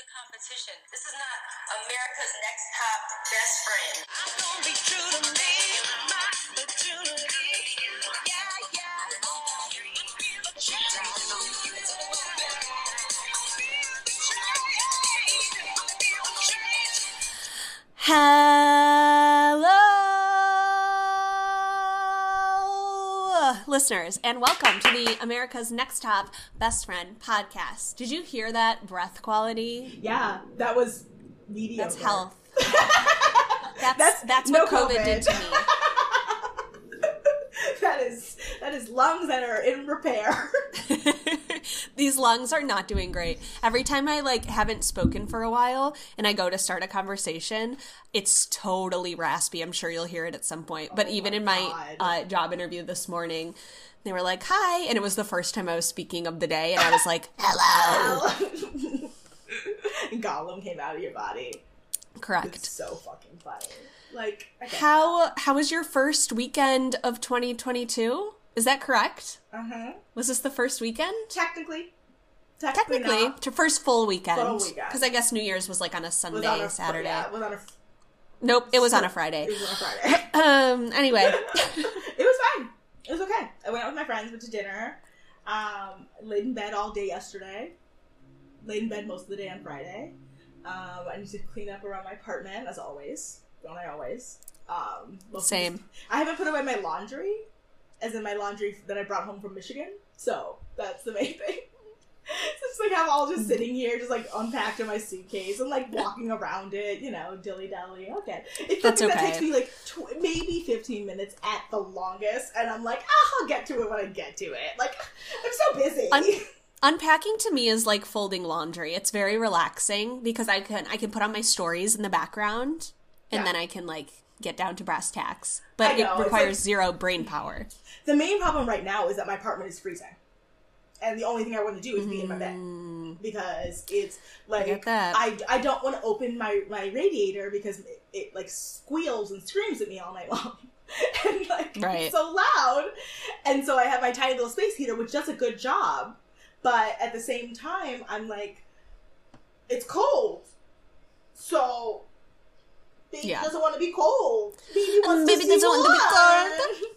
a competition. This is not America's Next Top Best Friend. I'm gonna be true to me, my opportunity. Yeah, Hello, listeners, and welcome to the America's Next Top Best Friend podcast. Did you hear that breath quality? Yeah, that was mediocre. That's health. That's that's, That's what no COVID, did to me. that is that is lungs that are in repair. These lungs are not doing great. Every time I like haven't spoken for a while and I go to start a conversation, it's totally raspy. I'm sure you'll hear it at some point. But even in my uh, job interview this morning, they were like, "Hi," and it was the first time I was speaking of the day, and I was like, "Hello." Gollum came out of your body. Correct. It's so fucking funny. Like How how was your first weekend of 2022? Is that correct? Huh. Was this the first weekend? Technically, technically, Technically, not. to first full weekend. Because I guess New Year's was like on a Sunday, on a Saturday. Yeah, was on a. Nope, it was on a Friday. It was on a Friday. Um. Anyway, it was fine. It was okay. I went out with my friends, went to dinner. Um, laid in bed all day yesterday. Laid in bed most of the day on Friday. Um, I need to clean up around my apartment as always. Don't I always? Um, Same. I haven't put away my laundry, as in my laundry that I brought home from Michigan. So that's the main thing. So just like I have all just sitting here, just like unpacked in my suitcase and like walking around it, you know, dilly dally. Okay, it's That's something that takes me like tw- maybe fifteen minutes at the longest, and I'm like, ah, I'll get to it when I get to it. Like I'm so busy. Un- unpacking to me is like folding laundry. It's very relaxing because I can I can put on my stories in the background, and Yeah. then I can like get down to brass tacks. But it requires like- zero brain power. the main problem right now is that my apartment is freezing, and the only thing I want to do is be in my bed mm. because it's like that. I, I don't want to open my my radiator because it, it like squeals and screams at me all night long. and like Right. it's so loud and so i have my tiny little space heater which does a good job but at the same time i'm like it's cold so baby Yeah. doesn't want to be cold baby wants baby to doesn't want to be cold.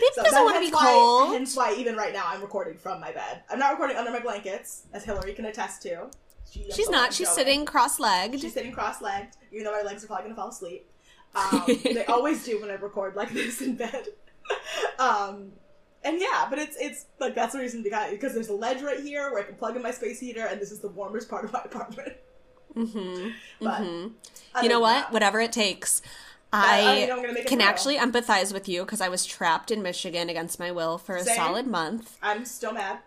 Baby So doesn't want to be why- cold. Hence why even right now I'm recording from my bed. I'm not recording under my blankets, as Hillary can attest to. She- She's not. She's going. sitting cross-legged. She's sitting cross-legged, even though my legs are probably gonna fall asleep. Um, they always do when I record like this in bed. um, and yeah, but it's it's like that's the reason because there's a ledge right here where I can plug in my space heater, and this is the warmest part of my apartment. Hmm But hmm You know what? that- Whatever it takes. I- I, I know I'm gonna make it can actually empathize with you because I was trapped in Michigan against my will for a Same. solid month. I'm still mad.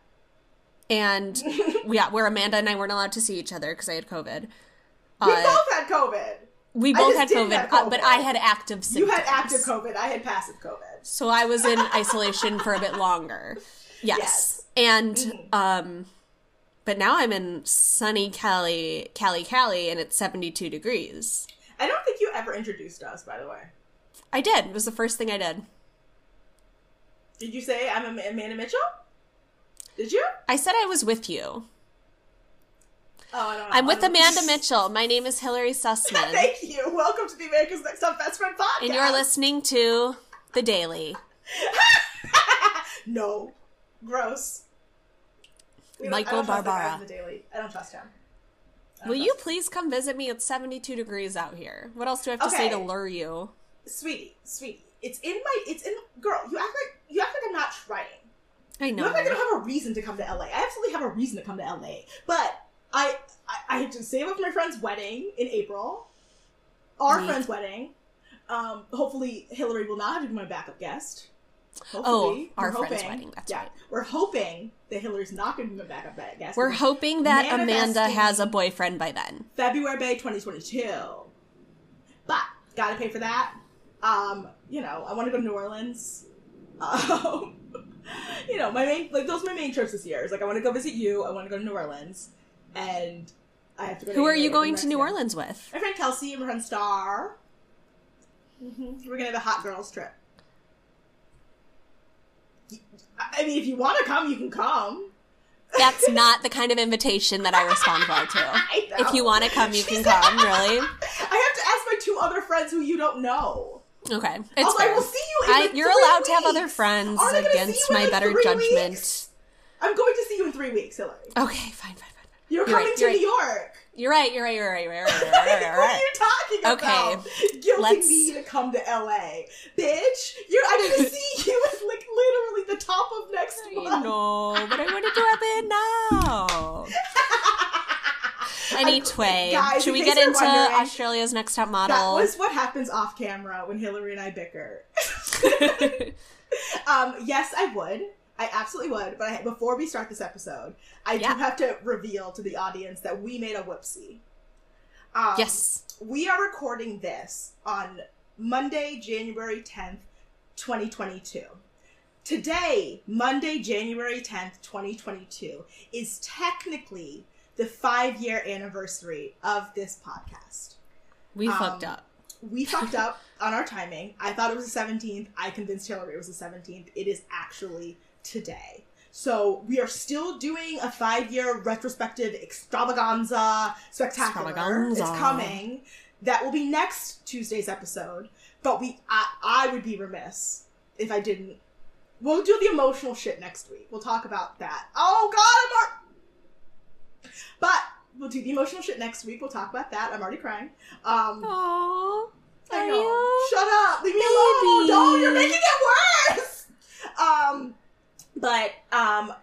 And yeah, where Amanda and I weren't allowed to see each other because I had COVID. We Uh, both had COVID. we both had didn't COVID, uh, but I had active You had active COVID. I had passive COVID. So I was in isolation for a bit longer. Yes. Yes. And Mhm. um but now I'm in sunny Cali, Cali, Cali, and it's 72 degrees. I don't think you ever introduced us, by the way. I did. It was the first thing I did. Did you say I'm Amanda Mitchell? Did you? I said I was with you. Oh, I don't know. I'm with Amanda Mitchell. My name is Hillary Sussman. Thank you. Welcome to the America's Next Top Best Friend podcast. and you're listening to The Daily. no, gross. We Michael I don't trust that guy Barbara. on the daily. I don't trust him. Don't Will you him. please come visit me? It's 72 degrees out here. What else do I have to say to lure you? sweetie, sweetie? It's in my. It's in. Girl, you act like you act like I'm not trying. I know. You act like I don't have a reason to come to LA. I absolutely have a reason to come to LA, but I I, I have to save up for my friend's wedding in April. Our Neat. friend's wedding. Um, hopefully Hillary will not have to be my backup guest. Oh, our We're friend's hoping- wedding, that's yeah, right. We're hoping that Hillary's not going to be back up guest. We're hoping that Amanda has a boyfriend by then. February Bay 2022. But gotta pay for that. Um, you know, I want to go to New Orleans. Um, you know, my main like those are my main trips this year. Is like I want to go visit you. I want to go to New Orleans, and I have to go. To Who are you going to New Orleans with? My friend Kelsey and my friend Star. hmm We're gonna have a hot girls trip. I I mean, if you want to come, you can come. That's not the kind of invitation that I respond well to. I. If you want to come, you can come. Really? I have to ask my two other friends who you don't know. Okay, it's I fair. will see you in I- you're allowed to have other friends Aren't I gonna see against my like, better three judgment. weeks? I'm going to see you in three weeks, Hillary. Okay, fine, fine, fine. You're, You're coming right, to New York. You're right. You're right. You're right. You're right. You're right. You're right. What are you talking Okay, about? Guilting let's- me to come to LA, bitch. You're I'm gonna see you at like literally the top of next month. know, but I want to do it now. Anyway, Guys, should we get into Australia's Next Top Model? That was what happens off camera when Hillary and I bicker. um, yes, I would. I absolutely would. But I, before we start this episode, I Yeah. do have to reveal to the audience that we made a whoopsie. Um, yes. we are recording this on Monday, January 10th, 2022. Today, Monday, January 10th, 2022, is technically the five year anniversary of this podcast. We um, fucked up. We fucked up on our timing. I thought it was the 17th. I convinced Hillary it was the 17th. It is actually today. So we are still doing a five year retrospective extravaganza spectacular. Extravaganza. It's coming. That will be next Tuesday's episode. But we, I, I would be remiss if I didn't. We'll do the emotional shit next week. We'll talk about that. Oh God, I'm. Ar- but we'll do the emotional shit next week. We'll talk about that. I'm already crying. Um, Aww. I Are know. you? Shut up. Leave me alone. Baby. Don't. You're making it worse. Um, but um,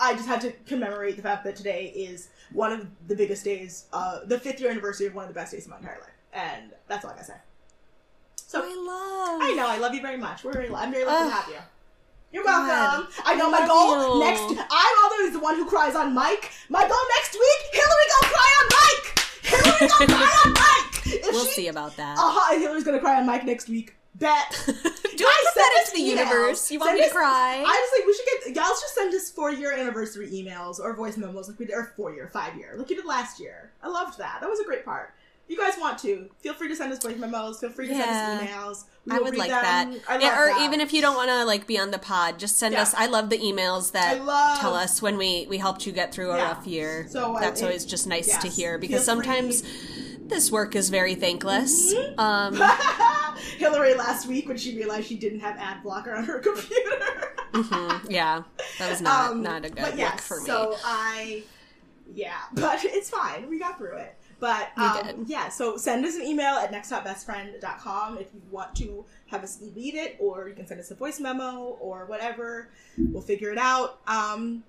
I just had to commemorate the fact that today is one of the biggest days, uh, the fifth year anniversary of one of the best days of my entire life, and that's all I gotta say. So I love. I know I love you very much. We're very, I'm very lucky Ugh. to have you. You're God. welcome. I know I my goal you. next. I'm always the one who cries on mic. My goal next week, Hillary gonna cry on mic. Hillary gonna cry on mic. If We'll she- see about that. uh-huh, Hillary's gonna cry on mic next week. Bet. Do I Guys, put send us into the universe? You want Send me to us- cry? I just like we should get y'all just send us four year anniversary emails or voice memos like we did or four year, five year, like you did last year. I loved that. That was a great part. If you guys want to, feel free to send us voice memos. Feel free to Yeah. send us emails. We I would like them. that. I or that. even if you don't want to like be on the pod, just send Yeah. us. I love the emails that love- tell us when we we helped you get through a Yeah. rough year. So, uh, that's it- always just nice to yes. hear Feel because sometimes this work is very thankless. Mm-hmm. Um, Hillary last week when she realized she didn't have ad blocker on her computer. mhm, yeah, that was not Um, not a good but look for me. So I, yeah, but it's fine. We got through it. But um, yeah, so send us an email at nexttopbestfriend.com if you want to have us read it, or you can send us a voice memo or whatever. We'll figure it out. Um,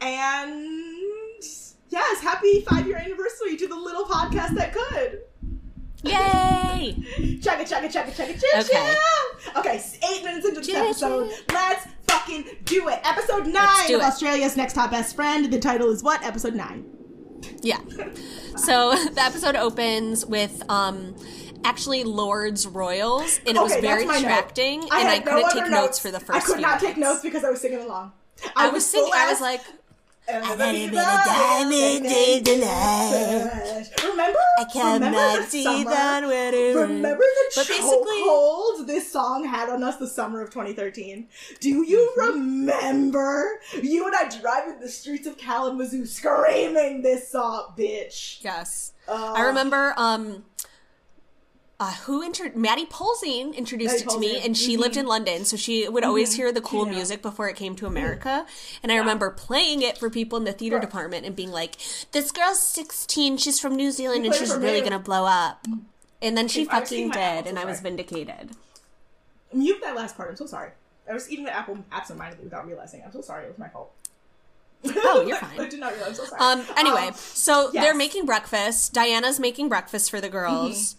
and yes, happy five year anniversary to the little podcast that could. Yay! Check it, check it, check it, check it, check Okay. it. Okay, eight minutes into this episode. Let's fucking do it. Episode nine do of it. Australia's Next Top Best Friend. The title is what? Episode nine. Yeah. So the episode opens with um actually Lorde's Royals and it was Okay, that's very my note. distracting and I couldn't other take notes for the first I could not take notes because I was singing along. I was full thinking I was ass- like Remember? I cannot see that wedding. Remember the But basically- chokehold this song had on us the summer of 2013? Do you Mm-hmm. remember you and I driving the streets of Kalamazoo screaming this song, bitch? Yes. Uh, I remember um uh, who inter- Maddie Polzine introduced Maddie it to me, and she lived in London, so she would always hear the cool Yeah. music before it came to America. And I remember playing it for people in the theater Right. department and being like, "This girl's sixteen, she's from New Zealand, You and she's really gonna blow up." And then she I was eating fucking apple, did, and I was vindicated. Mute that last part. I'm so sorry. I was eating the apple absentmindedly without realizing. I'm so sorry. It was my fault. Oh, you're fine. I did not realize. I'm so sorry. Um. Anyway, Um, so yes. they're making breakfast. Diana's making breakfast for the girls, Mm-hmm.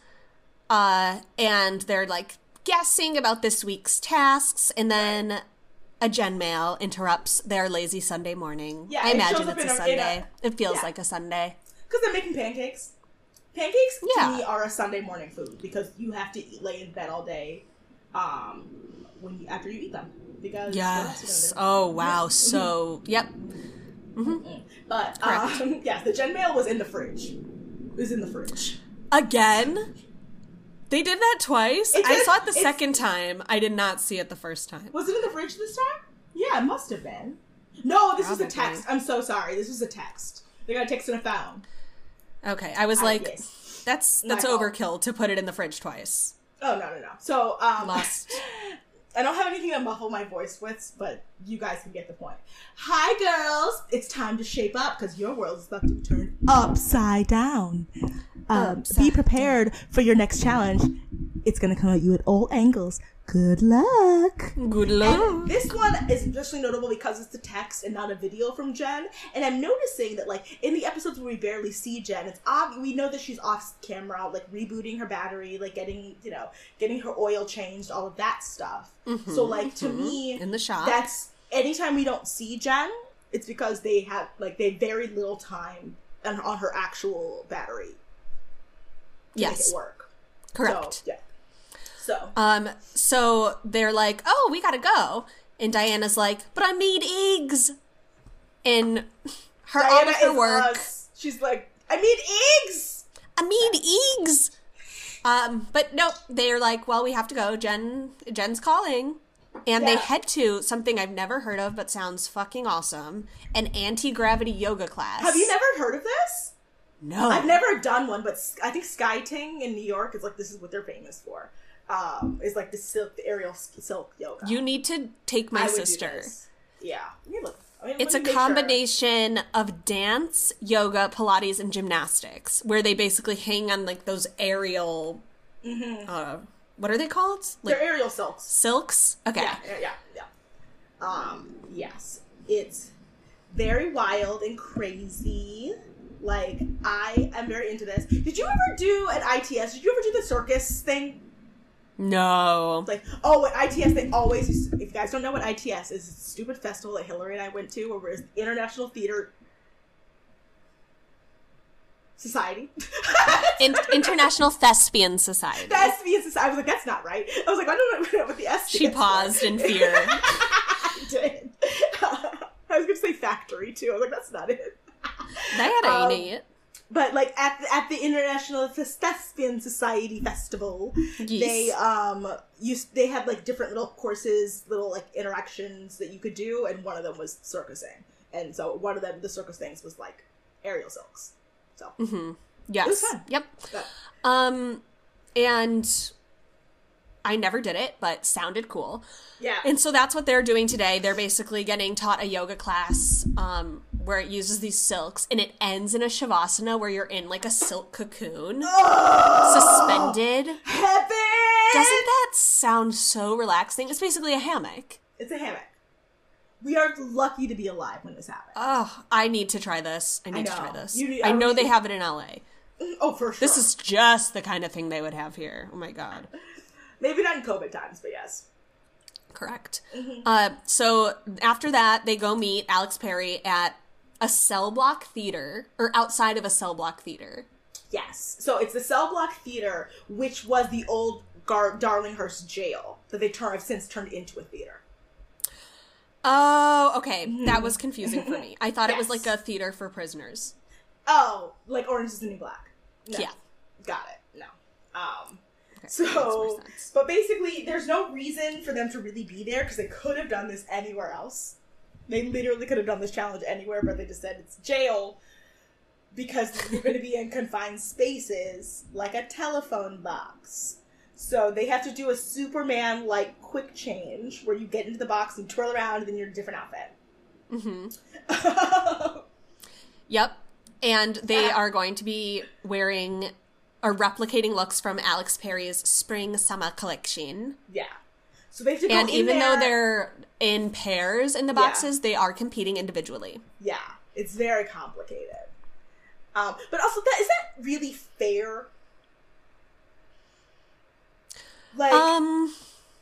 Uh, and they're like guessing about this week's tasks, and then a Jen mail interrupts their lazy Sunday morning. Yeah, I it imagine shows up it's a in a- in Sunday. it feels yeah. like a Sunday. Because they're making pancakes. Pancakes Yeah. to me are a Sunday morning food because you have to eat, lay in bed all day, um, when you, after you eat them. Because Yes. you gonna do? Oh wow. So yep. But um, yes, the Jen Mail was in the fridge. It was in the fridge. Again. They did that twice. It's I saw it the second time. I did not see it the first time. Was it in the fridge this time? Yeah, it must have been. No, this was a text. I'm so sorry. This was a text. They got a text and a phone. Okay, I was like, yes. that's My that's fault. overkill to put it in the fridge twice. Oh no no no. So um, Lost. I don't have anything to muffle my voice with, but you guys can get the point. Hi girls, it's time to shape up because your world is about to be turned upside down. Um, be prepared for your next challenge. It's gonna come at you at all angles. Good luck. Good luck. And this one is especially notable because it's a text and not a video from Jen. And I'm noticing that, like, in the episodes where we barely see Jen, it's ob- we know that she's off camera, like rebooting her battery, like getting, you know, getting her oil changed, all of that stuff. so, like, to me, In the shop. that's anytime we don't see Jen, it's because they have like they have very little time on, on her actual battery to make yes, it work. correct. So, yeah. So Um, so they're like, "Oh, we gotta go," and Diana's like, "But I made eggs," and her all Diana of her is work. us. She's like, I need eggs. I made eggs. Um, but nope, they're like, "Well, we have to go." Jen, Jen's calling. And they head to something I've never heard of but sounds fucking awesome an anti gravity yoga class. Have you never heard of this? No. I've never done one, but I think Skyting in New York is like this is what they're famous for. Um, is like the silk, the aerial silk yoga. You need to take my I sister. Yeah, look. I mean, It's a make sure. combination of dance, yoga, Pilates, and gymnastics, where they basically hang on like those aerial. Uh, what are they called? Like They're aerial silks. silks. Okay. Yeah, yeah, yeah, yeah. Um, yes, it's very wild and crazy. Like I am very into this. Did you ever do an ITS? Did you ever do the circus thing? No. Like, oh, at ITS they always. If you guys don't know what ITS is, it's a stupid festival that Hillary and I went to, where it's International Theater Society. In- International Thespian Society. Thespian Society. I was like, that's not right. I was like, I don't know what the S. She for. paused in fear. I did. I was gonna say factory too. I was like, that's not it. That Um, ain't it. But like at the, at the International Thespian Society Festival, Yes. they um used they had like different little courses, little like interactions that you could do, and one of them was circusing. And so one of them, the circus things, was like aerial silks. So Yes. was fun. Yep. that- Um, and I never did it, but sounded cool. yeah, And so that's what they're doing today. They're basically getting taught a yoga class um, where it uses these silks, and it ends in a shavasana where you're in like a silk cocoon, suspended. heaven. Doesn't that sound so relaxing? It's basically a hammock. It's a hammock. We are lucky to be alive when this happened. Oh, I need to try this. I need to try this. I I know they have it in LA. oh, for sure. This is just the kind of thing they would have here. Oh my god. maybe not in COVID times, but yes. Correct. Mm-hmm. Uh, so after that, they go meet Alex Perry at a cell block theater, or outside of a cell block theater. Yes. So it's the Cell Block Theater, which was the old Gar- Darlinghurst jail that they turn, have since turned into a theater. Oh, okay. That was confusing for me. I thought it was. Like a theater for prisoners. Oh, like Orange is the New Black. No. Yeah. Got it. No. Um. Okay, So, that makes more sense. but basically, there's no reason for them to really be there because they could have done this anywhere else. They literally could have done this challenge anywhere, but they just said it's jail because you're going to be in confined spaces like a telephone box. So they have to do a Superman like quick change where you get into the box and twirl around and then you're in a different outfit. Mm-hmm. Yep. And they are going to be wearing or replicating looks from Alex Perry's spring summer collection. yeah. So they have to go And even though they're in pairs in the Yeah. boxes, they are competing individually. Yeah, it's very complicated. Um, but also, that is that really fair? Like, Um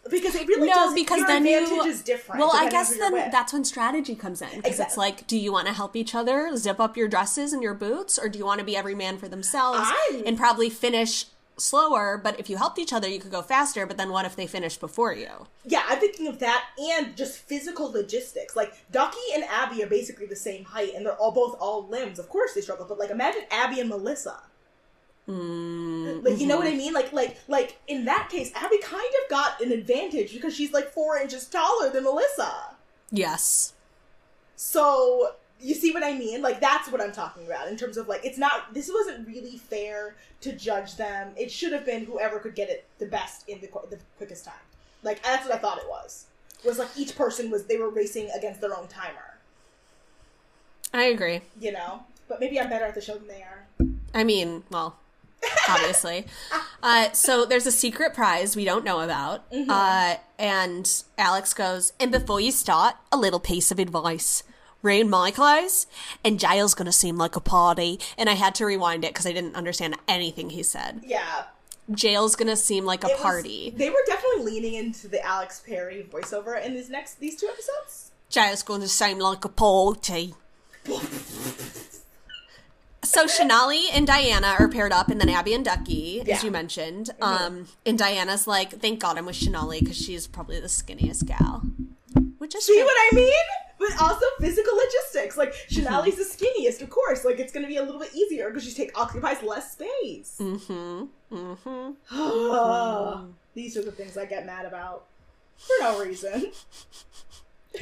because it really no, does. because then you- advantage is different. Well, I guess then with. that's when strategy comes in because it's like, do you want to help each other zip up your dresses and your boots, or do you want to be every man for themselves I'm- and probably finish slower? But if you helped each other, you could go faster. But then what if they finished before you? yeah, I'm thinking of that and just physical logistics. Like Ducky and Abby are basically the same height, and they're all both all limbs. Of course, they struggle, but like imagine Abby and Melissa. Mm, Like you know what I mean? Like like like in that case, Abby kind of got an advantage because she's like four inches taller than Melissa. yes. So you see what I mean? Like that's what I'm talking about in terms of like it's not. This wasn't really fair to judge them. It should have been whoever could get it the best in the the quickest time. Like that's what I thought it was. Was like each person was they were racing against their own timer. I agree. You know, but maybe I'm better at the show than they are. I mean, well, obviously. uh, so there's a secret prize we don't know about. Uh, and Alex goes, and before you start, a little piece of advice. Ruin my clothes, and jail's gonna seem like a party. And I had to rewind it because I didn't understand anything he said. Yeah, Jail's gonna seem like a it was- party. they were definitely leaning into the Alex Perry voiceover in these next these two episodes. Jail's gonna seem like a party. So Shanali and Diana are paired up, and then Abby and Ducky, Yeah. as you mentioned. Um, and Diana's like, "Thank God I'm with Shanali because she's probably the skinniest gal." Which is See true. what I mean? But also physical logistics. Like Shanali's the skinniest, of course. Like it's gonna be a little bit easier because she take occupies less space. Mm-hmm. Mm-hmm. These are the things I get mad about for no reason.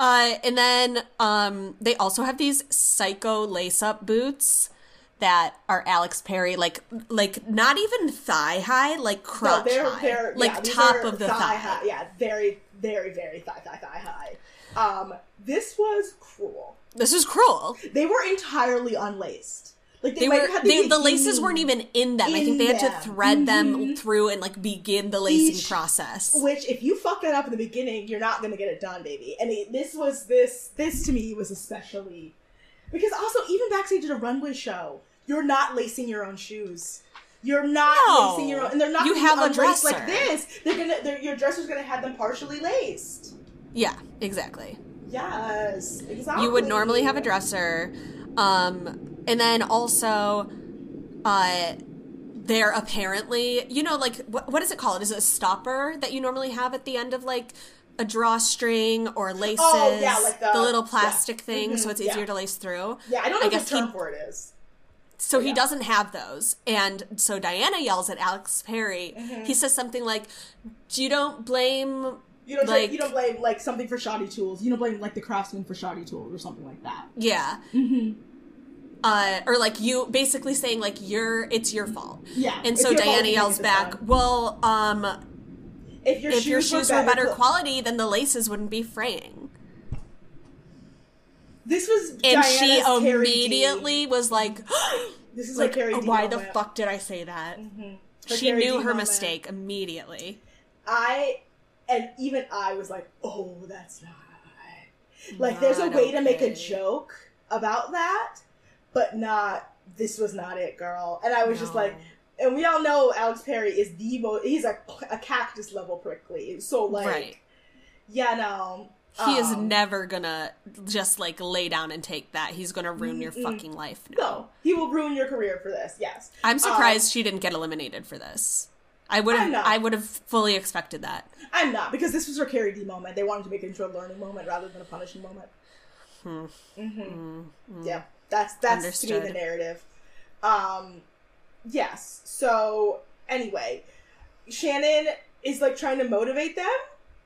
Uh, and then um, they also have these psycho lace-up boots that are Alex Perry, like like not even thigh high, like crotch no, they're high, they're like yeah, top of the thigh. high. Yeah, very very very thigh thigh thigh high. Um, this was cruel. This is cruel. They were entirely unlaced. Like they, They might were have they, the, the laces weren't even in them. I think they had them. to thread them Mhm. through and like begin the lacing Each- process. Which, if you fuck that up in the beginning, you're not gonna get it done, baby. And it, this was this this to me was especially because also even backstage at a runway show, you're not lacing your own shoes. You're not No. lacing your own, and they're not. You have a unlaced like this. They're gonna. They're, your dresser's gonna have them partially laced. Yeah, exactly. Yes, exactly. You would normally have a dresser. Um, and then also, uh, they're apparently, you know, like, what, what is it called? Is it a stopper that you normally have at the end of like a drawstring or laces? Oh, yeah, like the- little yeah. plastic thing, so Mhm, it's easier yeah. to lace through. Yeah, I don't know I what the guess he- for it is. So he Yeah. doesn't have those. And so Diana yells at Alex Perry. Mm-hmm. He says something like, You don't blame. You don't. Like- you don't blame like something for shoddy tools. You don't blame like the craftsman for shoddy tools or something like that. Yeah. Mm-hmm. Uh, or like you basically saying like you're it's your fault. Yeah, And so Diana yells back. "Well, um, If your if shoes, your shoes were better quality. quality, then the laces wouldn't be fraying." This was And Diana's she immediately was like, This is "Like, like, Carrie D why the fuck did I say that?" Her She knew D her moment. mistake immediately. I and even I was like, oh, that's not like. There's a way to make a joke about that, but not. This was not it, girl. And I was just like, and we all know Alex Perry is the most. He's a, a cactus level prickly. So like, Right. yeah, no. He is um, never gonna just like lay down and take that. He's gonna ruin your fucking life now. No, he will ruin your career for this. Yes, I'm Um, surprised she didn't get eliminated for this. I would have. I would have fully expected that. I'm not because this was her Carrie D moment. They wanted to make it into a learning moment rather than a punishing moment. hmm mm-hmm Yeah, that's that's to be the narrative. Um, yes. So anyway, Shannon is like trying to motivate them,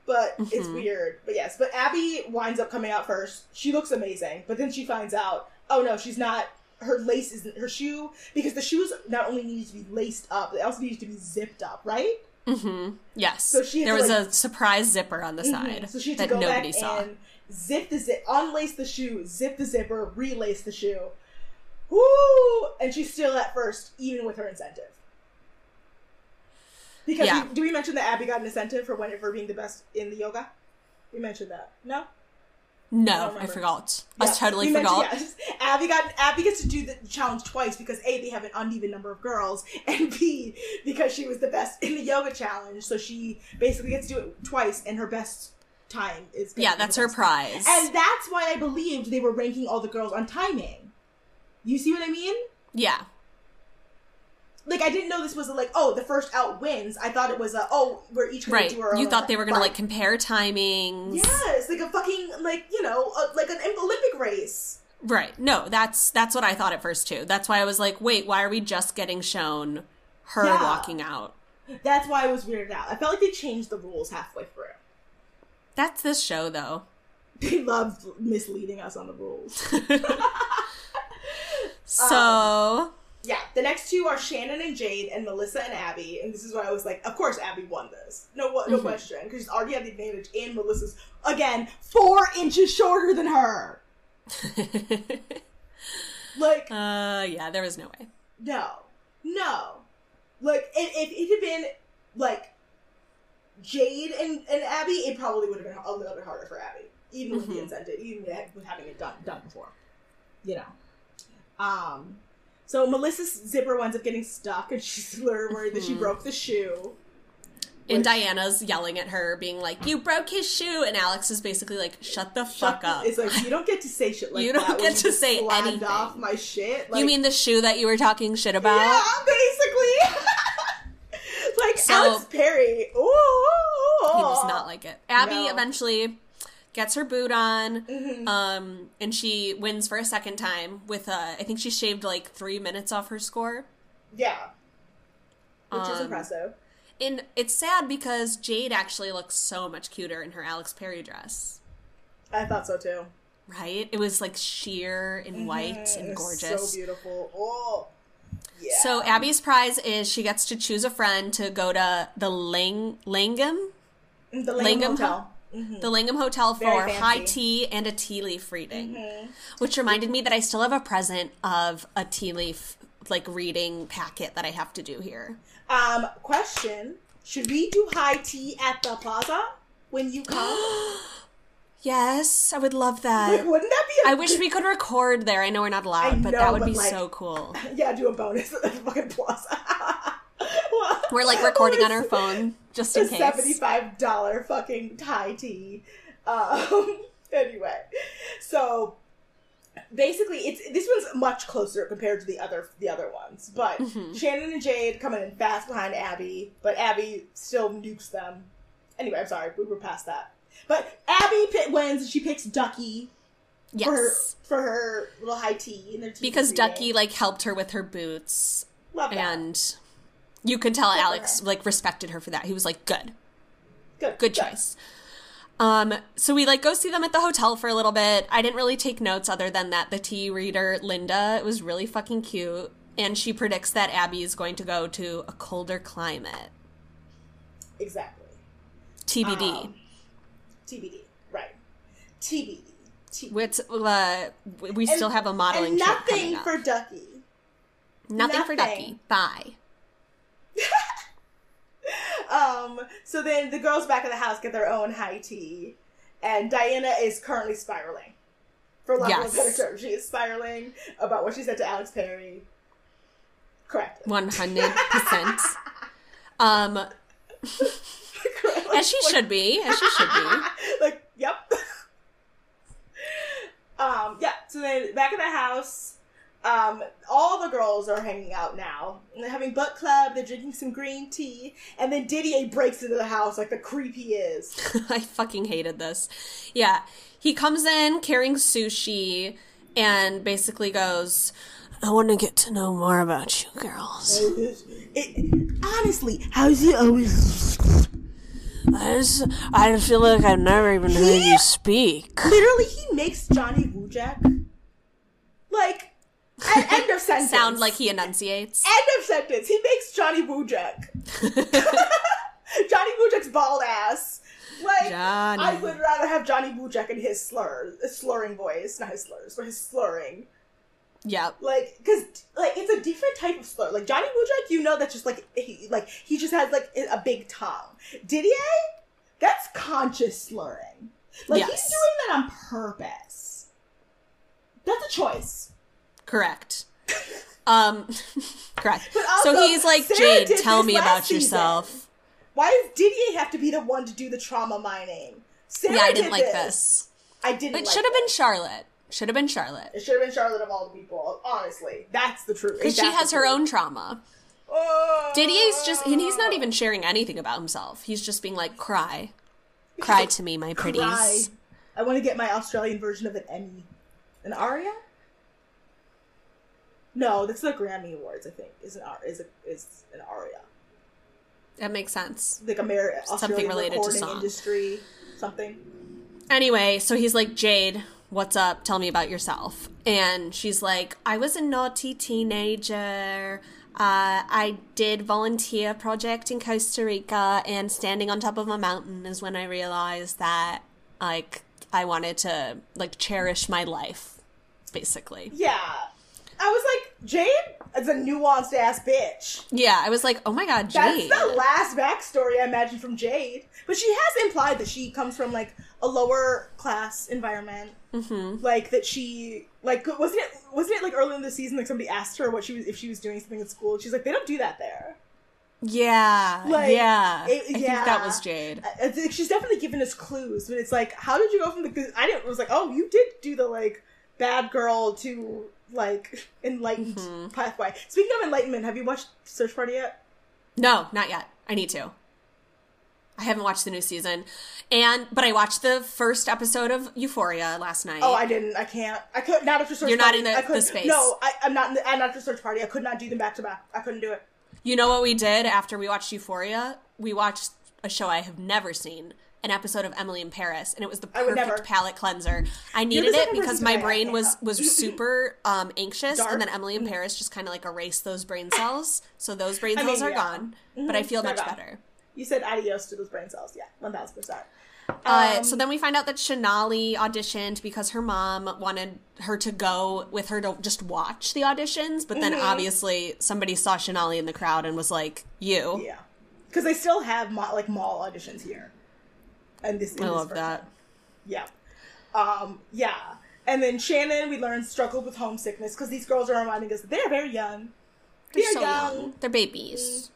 but it's Mhm. weird. But yes, but Abby winds up coming out first. She looks amazing, but then she finds out, oh no, she's not. Her lace isn't her shoe because the shoes not only need to be laced up, they also need to be zipped up, right? Mm-hmm. Yes. So she there was like- a surprise zipper on the Mhm. side So she had to that go nobody back saw. and zip the zip, unlace the shoe, zip the zipper, relace the shoe. Woo! And she's still at first, even with her incentive. Because Yeah. we, do we mention that Abby got an incentive for when for being the best in the yoga? We mentioned that. No. I No, don't I, forgot. Yeah, I totally mentioned- forgot. yeah, Abby got Abby gets to do the challenge twice because a they have an uneven number of girls, and b because she was the best in the yoga challenge, so she basically gets to do it twice, and her best time is Yeah, that's her prize. and that's why I believed they were ranking all the girls on timing. You see what I mean? yeah. Like I didn't know this was a, like oh the first out wins. I thought it was a oh we're each gonna Right. do our You thought they were going to like compare timings. yes like a fucking like you know a, like an Olympic race. Right. No, that's that's what I thought at first too. That's why I was like, "Wait, why are we just getting shown her Yeah. walking out?" That's why I was weirded out. I felt like they changed the rules halfway through. That's this show though. They love misleading us on the rules. so um, Yeah, the next two are Shannon and Jade and Melissa and Abby, and this is why I was like, of course Abby won this, no no Mhm. question, because she's already had the advantage, and Melissa's again four inches shorter than her. Like, uh yeah, there was no way. no, no, like if, if it had been like Jade and, and Abby, it probably would have been a little bit harder for Abby, even with the Mhm. incentive, even with having it done done before, you know. Um, so Melissa's zipper winds up getting stuck, and she's worried that she Mhm. broke the shoe. And Which- Diana's yelling at her, being like, "You broke his shoe," and Alex is basically like, "Shut the fuck Shut- up." It's like you don't get to say shit like You don't that. when get to just say slammed anything. off my shit. Like, you mean the shoe that you were talking shit about? Yeah, basically. like So- Alex Perry. Ooh, He does not like it. Abby No. eventually gets her boot on, Mhm. um, and she wins for a second time with uh, I think she shaved like three minutes off her score. Yeah, which is Um, impressive. And it's sad because Jade actually looks so much cuter in her Alex Perry dress. I thought so too. Right? It was like sheer and white Mhm, and gorgeous. so beautiful. Oh, yeah. So Abby's prize is she gets to choose a friend to go to the Lang- Langham, the Langham Langham Hotel. Mhm. the Langham Hotel for high tea and a tea leaf reading. Mhm. Which reminded me that I still have a present of a tea leaf like reading packet that I have to do here. Um, question: Should we do high tea at the plaza when you come? Yes, I would love like, that. wouldn't that be? A I wish we could record there. I know we're not allowed, but that would but, be like- so cool. Yeah, do a bonus at the fucking plaza. We're like recording on our phone just in case. seventy-five dollar fucking Thai tea. Um, anyway, so basically, it's this one's much closer compared to the other the other ones. But Mhm. Shannon and Jade coming in fast behind Abby, but Abby still nukes them. Anyway, I'm sorry, we were past that. But Abby pi wins, and she picks Ducky for her for her little high tea and their tea Because. Ducky like helped her with her boots Love that. and you could tell Good Alex like respected her for that. He was like, "Good. good, Good choice." Um, so we like go see them at the hotel for a little bit. I didn't really take notes other than that the tea reader Linda was really fucking cute, and she predicts that Abby is going to go to a colder climate. Exactly. TBD. Um, TBD. Right. TBD. TBD. Which uh, we still have a modeling and nothing for Ducky. nothing for. Ducky. Bye. Um, so then the girls back at the house get their own high tea, and Diana is currently spiraling. For lack of Yes. a better term, she is spiraling about what she said to Alex Perry. Correct. One hundred percent. Um, as she should be. As she should be. like, yep. um, yeah. So then back at the house, um, all the girls are hanging out now. And they're having book club. They're drinking some green tea, and then Didier breaks into the house like the creep he is. I fucking hated this. Yeah. He comes in carrying sushi and basically goes, I want to get to know more about you girls. It, honestly, how's he always? I just, I feel like I've never even heard you speak. Literally, he makes Johnny Wujek like at end of sentence. Sound like he enunciates. end of sentence. He makes Johnny Wujek. Johnny Wujek's bald ass. Like Johnny. I would rather have Johnny Wujek in his slurs, slurring voice, not his slurs, but his slurring. Yep. Like, cause like it's a different type of slur. Like Johnny Wujek, you know that's just like he like he just has like a big tongue. Didier, that's conscious slurring. Like he's doing that on purpose. That's a choice. Correct. Um, correct. But so he's like, Sarah Jade, tell me about season. yourself. Why does Didier have to be the one to do the trauma mining? Sarah Yeah, I did didn't like this. I didn't. It like should have been. Charlotte. Should have been Charlotte. It should have been Charlotte of all the people. Honestly, that's the truth. Because she has her own trauma. Oh. Didier's just, and he's not even sharing anything about himself. He's just being like, cry. Cry to me, my pretties. Cry. I want to get my Australian version of an Emmy. An Aria? No, that's the Grammy Awards. I think is an is a, is an Aria. That makes sense. Like American Something related to song. industry something. Anyway, so he's like, Jade, what's up? Tell me about yourself. And she's like, I was a naughty teenager. Uh, I did volunteer project in Costa Rica, and standing on top of a mountain is when I realized that like I wanted to like cherish my life, basically. Yeah. I was like, Jade is a nuanced ass bitch. Yeah, I was like, oh my god, That's the last backstory I imagine from Jade. But she has implied that she comes from like a lower class environment. Mm-hmm. Like that she like wasn't it wasn't it like early in the season like somebody asked her what she was if she was doing something at school. She's like, they don't do that there. yeah, Like, yeah. it- I think yeah. that was Jade. I- I she's definitely given us clues, but it's like, how did you go from the? I didn't. It was like, oh, you did do the like bad girl to like enlightened Mm-hmm. pathway. Speaking of enlightenment, have you watched Search Party yet? No, not yet. I need to. I haven't watched the new season, and but I watched the first episode of Euphoria last night. Oh, I didn't. I can't. I could not after Search. Party. You're not in the- I the space. No, I, I'm not. In the, I'm not after Search Party. I could not do them back to back. I couldn't do it. You know what we did after we watched Euphoria? We watched a show I have never seen, an episode of Emily in Paris, and it was the perfect palate cleanser. I needed it because my brain was was super um, anxious, Dark. and then Emily in Paris just kind of like erased those brain cells. So those brain I cells mean, are yeah. gone, but I feel they're much gone. better. You said adios to those brain cells. Yeah, one thousand percent. Uh, Um, so then we find out that Shanali auditioned because her mom wanted her to go with her to just watch the auditions, but Mm-hmm. then obviously somebody saw Shanali in the crowd and was like, "You." Yeah, because they still have like mall auditions here. And this, I love that. Yeah. Um, yeah. And then Shannon, we learned, struggled with homesickness because these girls are reminding us they're very young. They're They're so young. young. They're babies.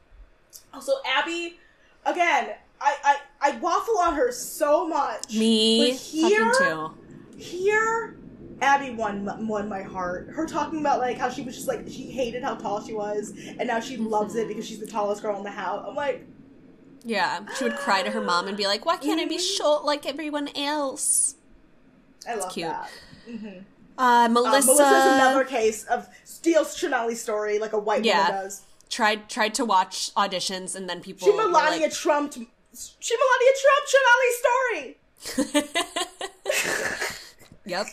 Also, Abby, again, I, I, I waffle on her so much. Me, But here, too. here, Abby won won my heart. Her talking about like how she was just like she hated how tall she was, and now she loves Mm-hmm. it because she's the tallest girl in the house. I'm like, Yeah, she would cry to her mom and be like, "Why can't I be short like everyone else?" I love cute. that. Uh, Uh, Melissa, Melissa's another case of steals Shanali's story like a white Yeah. woman does. tried tried to watch auditions and then people She Melania like, trumped. She Melania trumped Shanali's story. Yep.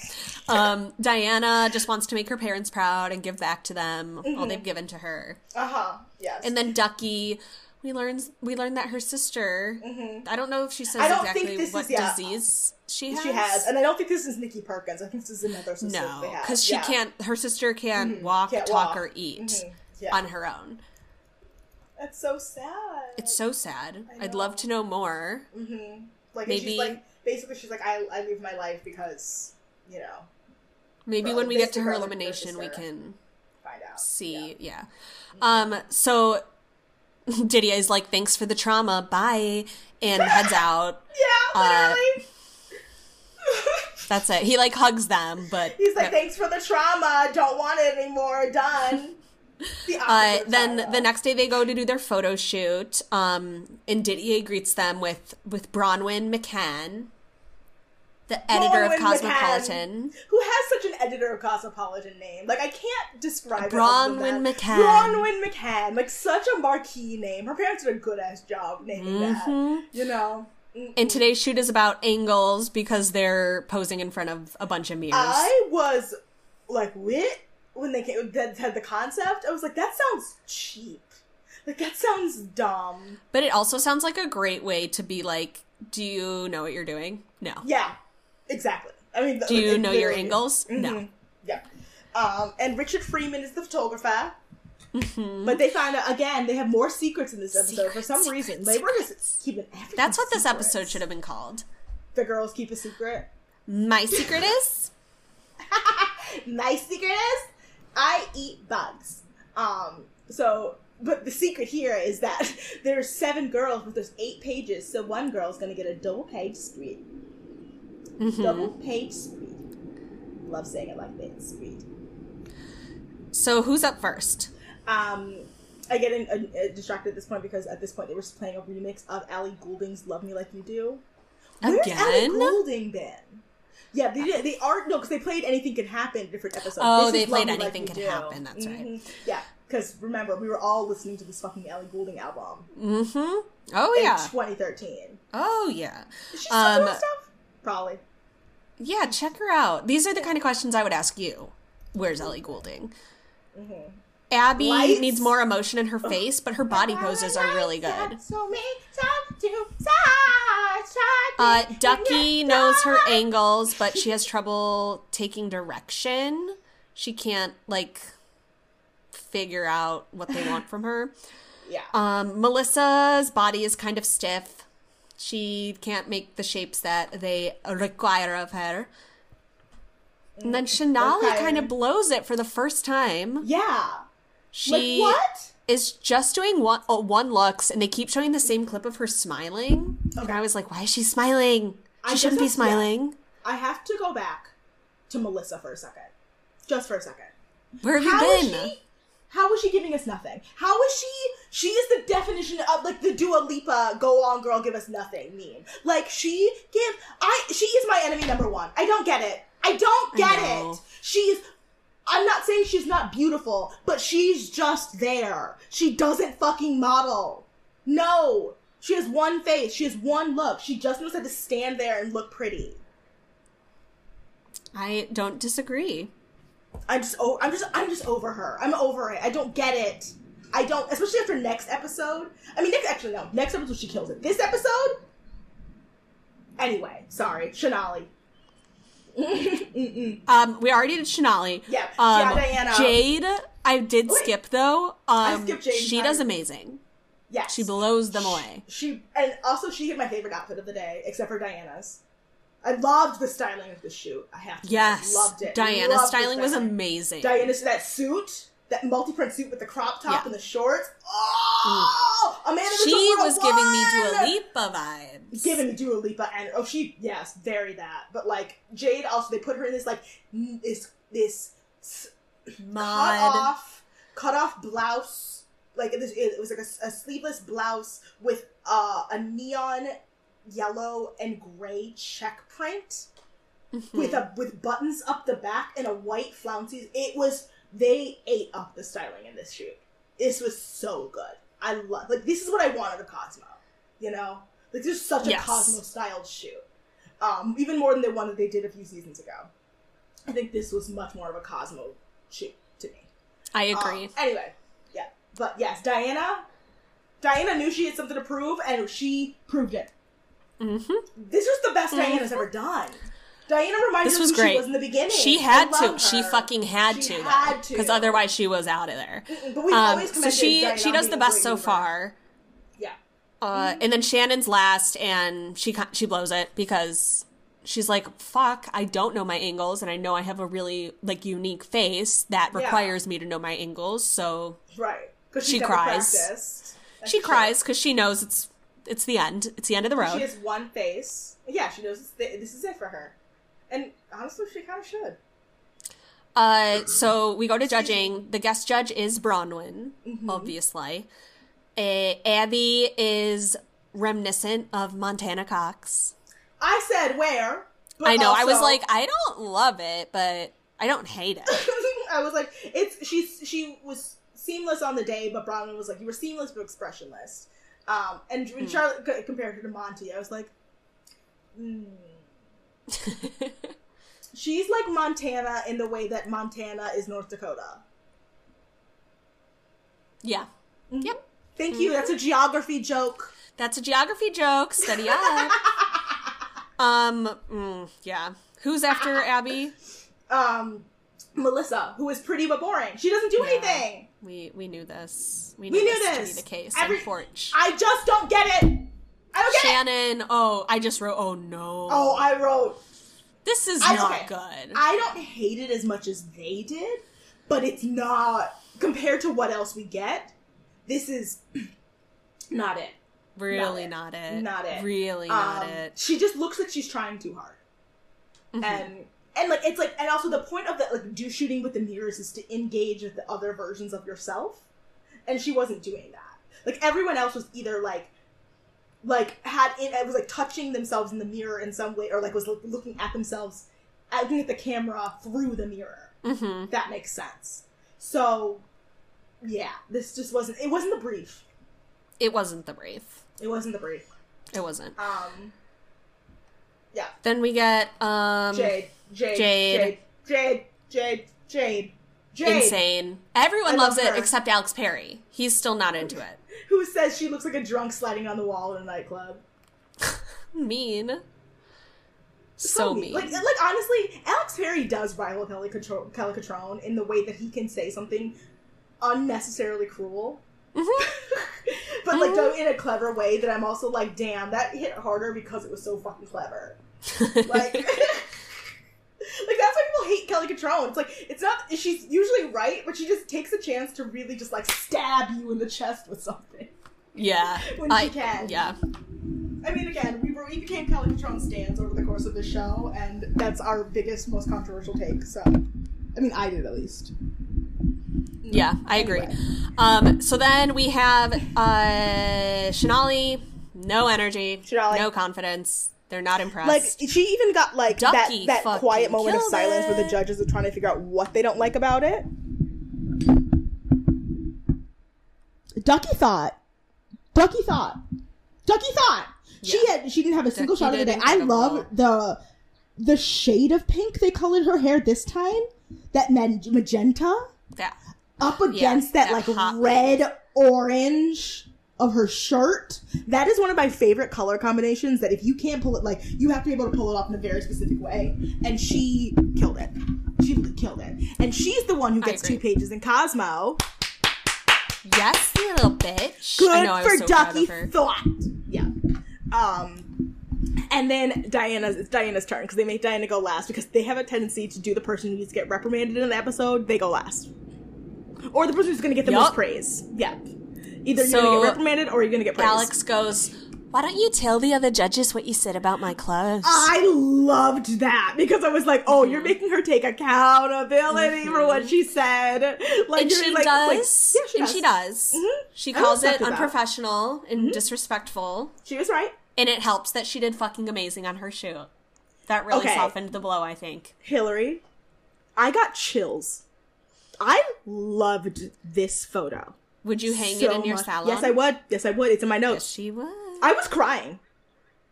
Um, Diana just wants to make her parents proud and give back to them Mm-hmm. all they've given to her. Uh huh. Yes. And then Ducky, we learns we learned that her sister. I don't know if she says Mm-hmm. I don't think exactly what is- yeah. disease she has. she has, and I don't think this is Nikki Perkins. I think this is another sister. no, because she Yeah. can't. Her sister can't walk, Can't talk, walk. or eat Mhm. Yeah. on her own. That's so sad. It's so sad. I'd love to know more. like maybe- she's like basically she's like I I live my life because you know Maybe Well, when we get to her her- her elimination, we can find out. see. Yeah. Um. So Didier is like, "Thanks for the trauma. Bye," and heads out. Yeah, Uh, literally. That's it. He like hugs them, but He's like, thanks for the trauma. Don't want it anymore. Done. The Uh, then trauma. the next day they go to do their photo shoot. Um, and Didier greets them with with Bronwyn McCann, the editor of Cosmopolitan. McCann, who has such an editor of Cosmopolitan name. Like I can't describe Bronwyn. McCann. Bronwyn McCann, like such a marquee name. Her parents did a good ass job naming that. Mm-hmm. You know. And today's shoot is about angles because they're posing in front of a bunch of mirrors. I was like, "Wit?" when they came, that had the concept. I was like, "That sounds cheap. Like that sounds dumb." but it also sounds like a great way to be like, "Do you know what you're doing?" No. Yeah, exactly. I mean, Do you know your angles? No. Mhm. Yeah. Um, and Richard Freeman is the photographer. Mm-hmm. But they find out again they have more secrets in this episode for some secrets, reason. Labor is keeping everything. That's what this episode should have been called. The girls keep a secret. My secret is My secret is I eat bugs. Um. So, but the secret here is that there's seven girls, but there's eight pages. So one girl's gonna get a double page spread. Mm-hmm. Double page spread. Love saying it like that. Spread. so. Who's up first? Um, I get in, uh, distracted at this point because at this point they were playing a remix of Ellie Goulding's "Love Me Like You Do." Where's Again? Goulding been? Yeah, they did. They are no, because they played "Anything Can Happen" different episodes. Oh, This they played Anything You Can Do. Happen, that's right. Mhm. Yeah, because remember we were all listening to this fucking Ellie Goulding album Mm-hmm. Oh in yeah. 2013. Oh yeah. Is she still Um, doing stuff? Probably. Yeah, check her out. These are the kind of questions I would ask you. Where's Ellie Goulding? Abby Lights? needs more emotion in her face, but her body poses are really good. So me, time to side, side, Uh, Ducky knows her angles, but she has trouble taking direction. She can't like figure out what they want from her. Yeah. Um, Melissa's body is kind of stiff. She can't make the shapes that they require of her. And then Shanali Okay. kind of blows it for the first time. yeah. She like what? is just doing one oh, one looks, and they keep showing the same clip of her smiling. And I was like, why is she smiling? She I shouldn't be that's- yeah. smiling. I have to go back to Melissa for a second. Just for a second. Where have you How is been? How is she giving us nothing? How is she? She is the definition of like the Dua Lipa "Go on, girl, give us nothing" meme. Like she give I. She is my enemy number one. I don't get it. I don't get know. it. She's. I'm not saying she's not beautiful, but she's just there. She doesn't fucking model. No. She has one face. She has one look. She just knows how to stand there and look pretty. I don't disagree. I'm just oh I'm just I'm just over her. I'm over it. I don't get it. I don't especially after next episode. I mean next actually no, next episode she kills it. This episode Anyway, sorry, Shanali. Um, we already did Shanali. Yeah, Um, yeah, Diana. Jade, I did Wait. skip though. Um, skipped Jade she does amazing. Yes. She blows them away. She and also she hit my favorite outfit of the day, except for Diana's. I loved the styling of the shoot. I have to. say. Yes, loved it. Diana's Loved styling was amazing. Diana's that suit, that multi-print suit with the crop top Yeah. and the shorts. Oh, Amanda, she was giving me! Dua Lipa vibes. giving me Dua Lipa and oh she yes very that but like Jade also they put her in this like this this s- cut off cut off blouse like this it was like a, a sleeveless blouse with uh, a neon yellow and gray check print Mm-hmm. with a with buttons up the back and a white flounces it was they ate up the styling in this shoot this was so good I love like this is what I wanted of Cosmo you know like this is such a Cosmo styled shoot um even more than the one that they did a few seasons ago I think this was much more of a Cosmo shoot to me I um, agree. anyway, yeah. But yes, Diana Diana knew she had something to prove and she proved it. Hmm This was the best Diana's ever done. Diana reminded This us was who great. she was in the beginning. She had to. love She fucking had She to. had to. Because otherwise, she was out of there. But we Um, always so she Diana she does the best so far. Yeah. Uh, and then Shannon's last, and she she blows it because she's like, "Fuck, I don't know my angles, and I know I have a really like unique face that Yeah. requires me to know my angles." So Right. Because She cries. she cries because she knows it's it's the end. It's the end of the road. She has one face. Yeah, she knows the, this is it for her. And honestly, she kind of should. Uh, so we go to judging. The guest judge is Bronwyn, Mm-hmm. obviously. Uh, Abby is reminiscent of Montana Cox. I said where. but I know. I was like, I don't love it, but I don't hate it. I was like, it's she's she was seamless on the day, but Bronwyn was like, you were seamless but expressionless. Um, and when Charlotte c- compared her to Monty, I was like, mm. she's like Montana in the way that Montana is North Dakota. yeah. Yep. Thank you. That's a geography joke. That's a geography joke. Study up. um. mm, yeah. Who's after Abby? Um, Melissa, who is pretty but boring. She doesn't do Yeah. anything. We we knew this. We We knew, knew this, this. to be the case. Every-. I just don't get it. I don't get it. Shannon. Oh, I just wrote. Oh no. Oh, I wrote this is I- not okay. good. I don't hate it as much as they did, but it's not compared to what else we get. This is not it. really not not it. it. Not it. Really not Um, it. She just looks like she's trying too hard, Mhm. and and like it's like and also the point of that like do shooting with the mirrors is to engage with the other versions of yourself, and she wasn't doing that. Like everyone else was either like like had in it was like touching themselves in the mirror in some way or like was looking at themselves looking at the camera through the mirror hmm if that makes sense so yeah this just wasn't it wasn't the brief It wasn't the brief. it wasn't the brief It wasn't. um Yeah. Then we get um Jade. Jade. Jade. Jade. Jade. Jade. Jade. insane. Everyone I loves love it her. except Alex Perry. He's still not into it. Who says she looks like a drunk sliding on the wall in a nightclub? Mean. So mean. Like, like honestly, Alex Perry does rival Kelly Catro- Kelly Cutrone in the way that he can say something unnecessarily cruel, Mhm. but like done in a clever way. That I'm also like, damn, that hit harder because it was so fucking clever. Like, like that's why people hate Kelly Cutrone. It's like it's not she's usually right, but she just takes a chance to really just like stab you in the chest with something. yeah. When she I- can. Yeah. I mean, again, we, were, we became Kelly Cutrone stands over the course of the show, and that's our biggest, most controversial take. So, I mean, I did at least. Yeah, I agree. Anyway. Um, so then we have uh Shanali, no energy, Shanali. no confidence. They're not impressed. Like she even got like Ducky that that quiet moment of silence where the judges are trying to figure out what they don't like about it. Ducky thought. Ducky thought. Ducky thought. She had she didn't have a single Ducky shot of the day. I love the the shade of pink they colored her hair this time. That magenta yeah. up against that, that like red orange of her shirt. That is one of my favorite color combinations. That if you can't pull it, like you have to be able to pull it off in a very specific way. And she killed it. She killed it. And she's the one who gets two pages in Cosmo. Yes, little bitch. Good I know, I was for so Ducky. Thought. Yeah. Um. And then Diana's it's Diana's turn because they make Diana go last because they have a tendency to do the person who needs to get reprimanded in the episode. They go last, or the person who's going to get the Yup. most praise. Yeah. Either you're going to get reprimanded or you're going to get praise. Alex goes, Why don't you tell the other judges what you said about my clothes? I loved that because I was like, "Oh, you're making her take accountability for what she said." Like, and she like, like- does. yeah, she and does. she does. Mhm. She calls it unprofessional and Mm-hmm. disrespectful. She was right. And it helps that she did fucking amazing on her shoot. That really Okay. softened the blow, I think. Hillary, I got chills. I loved this photo. Would you hang so it in your much. salon? Yes, I would. Yes, I would. It's in my Yes, notes. she would. I was crying.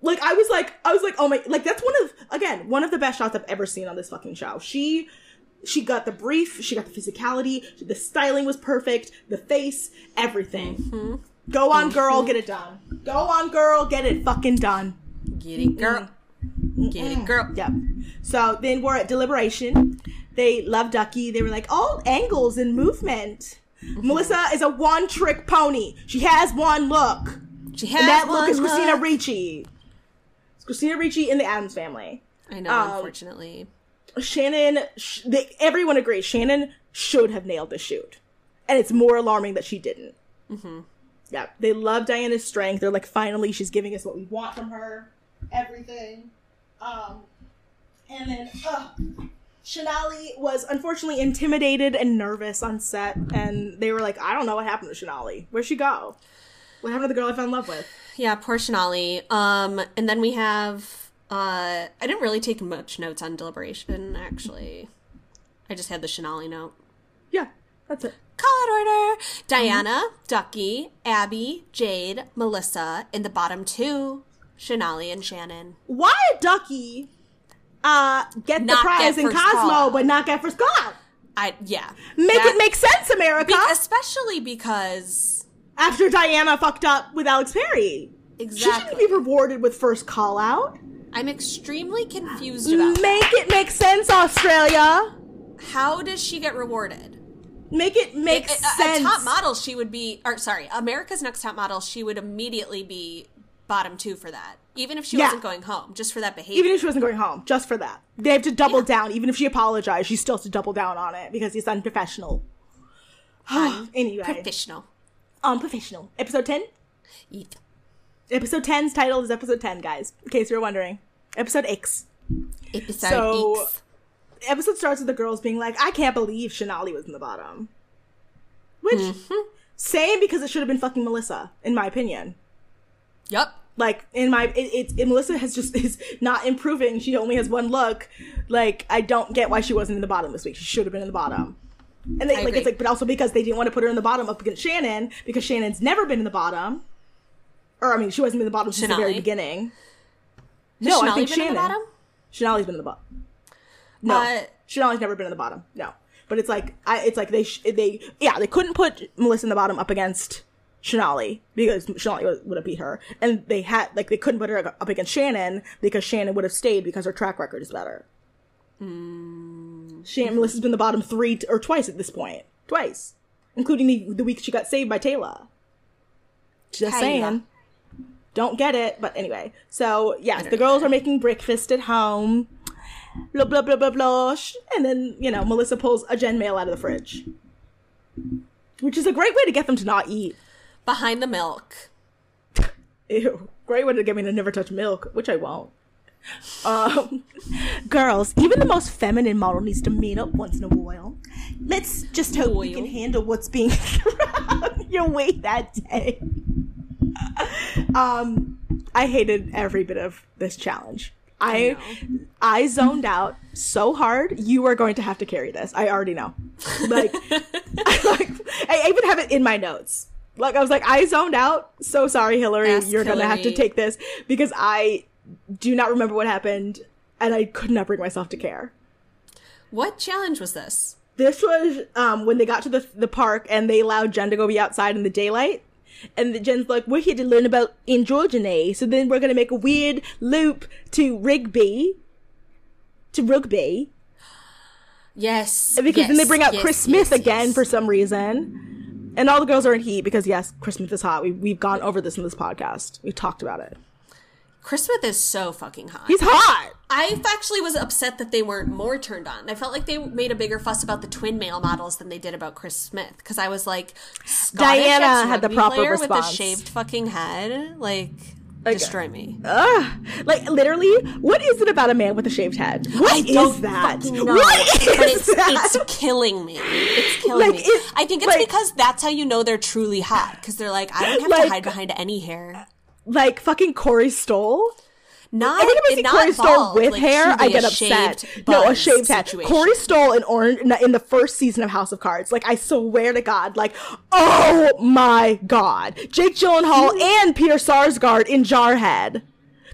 Like I was like I was like oh my like that's one of again one of the best shots I've ever seen on this fucking show. She she got the brief, she got the physicality, the styling was perfect, the face, everything. Mm-hmm. Go on, girl, get it done. Go on, girl, get it fucking done. Get it, girl. Get it, girl. Yep. So then we're at deliberation. They love Ducky. They were like all angles and movement. Melissa is a one-trick pony. She has one look. She has And that look is Christina look. Ricci. It's Christina Ricci in the Addams family. I know, Um, unfortunately. Shannon, sh- they, everyone agrees, Shannon should have nailed the shoot. And it's more alarming that she didn't. Mm-hmm. Yeah, they love Diana's strength. They're like, finally, she's giving us what we want from her. Everything. Um, and then, uh, Shanali was unfortunately intimidated and nervous on set. And they were like, I don't know what happened to Shanali. Where'd she go? What happened to the girl I fell in love with? Yeah, poor Shanali. Um, and then we have uh I didn't really take much notes on deliberation, actually. I just had the Shanali note. Yeah, that's it. Call it order. Diana, Ducky, Abby, Jade, Melissa. In the bottom two, Shanali and Shannon. why Ducky uh get the prize get in Cosmo call. but not get first call out? I yeah. Make That- it make sense, America. be- especially because After Diana fucked up with Alex Perry. Exactly, she shouldn't be rewarded with first call out. I'm extremely confused about that. Make it make sense, Australia. how does she get rewarded? Make it make A- a- sense. A top model, she would be, or sorry, America's Next Top Model, she would immediately be bottom two for that, even if she Yeah. wasn't going home, just for that behavior. Even if she wasn't going home, just for that. They have to double down. Even if she apologized, she still has to double down on it because it's unprofessional. anyway, Professional. unprofessional. Episode 10? Eat. Episode 10's title is episode 10, guys, in case you're wondering. Episode X. Episode So- X. episode starts with the girls being like, I can't believe Shanali was in the bottom. Which, Mm-hmm. same because it should have been fucking Melissa, in my opinion. Yep. Like, in my, it, it's it, Melissa has just, is not improving. She only has one look. Like, I don't get why she wasn't in the bottom this week. She should have been in the bottom. And they, I like, agree. it's like, but also because they didn't want to put her in the bottom up against Shannon, because Shannon's never been in the bottom. Or, I mean, she wasn't in the bottom since the very Shanali. beginning. No, Has I think been in Shannon. the bottom? Chanel's been in the bottom. No, Uh, Chanel's never been in the bottom. No, but it's like I, it's like they sh- they yeah they couldn't put Melissa in the bottom up against Shanali because Shanali would, would have beat her, and they had like they couldn't put her up against Shannon because Shannon would have stayed because her track record is better. Shannon Melissa's been the bottom three t- or twice at this point, twice, including the the week she got saved by Taylor. Just Taylor. saying. Don't get it, but anyway. So yes, the girls are making breakfast at home. Blah blah blah blah blah. And then you know Melissa pulls a Jen mail out of the fridge, which is a great way to get them to not eat. Behind the milk. Ew, great way to get me to never touch milk, which I won't. Um, girls, even the most feminine model needs to meet up once in a while. Let's just hope we can handle what's being thrown your way that day. Um, I hated every bit of this challenge. I I zoned out so hard. You are going to have to carry this. I already know. Like, I, like I even have it in my notes. Like I was like, I zoned out. So sorry, Hillary. Ask You're gonna have to take this because I do not remember what happened, and I could not bring myself to care. What challenge was this? This was um, when they got to the the park and they allowed Jen to go be outside in the daylight. And the Jen's like, we're here to learn about androgyny, so then we're gonna make a weird loop to Rigby, to rugby, Yes. because then they bring out yes, Chris Smith yes, again yes. for some reason, and all the girls are in heat because yes, Chris Smith is hot. We we've gone over this in this podcast. We talked about it. Chris Smith is so fucking hot. He's hot. I actually was upset that they weren't more turned on. I felt like they made a bigger fuss about the twin male models than they did about Chris Smith because I was like, Scottish Diana had the proper player with response. the shaved fucking head, like, destroy me. Ugh. Like literally, what is it about a man with a shaved head? What is don't that? know, What is but it's that? it's killing me. It's killing Like, me. it- I think it's like- because that's how you know they're truly hot because they're like, I don't have Like- to hide behind any hair. like fucking Corey Stoll. Not Every time I see Corey Stoll bald, with like, hair, I get upset. No, a shaved head. Corey Stoll in Orange in the first season of House of Cards. Like I swear to God, like oh my God, Jake Gyllenhaal and Peter Sarsgaard in Jarhead.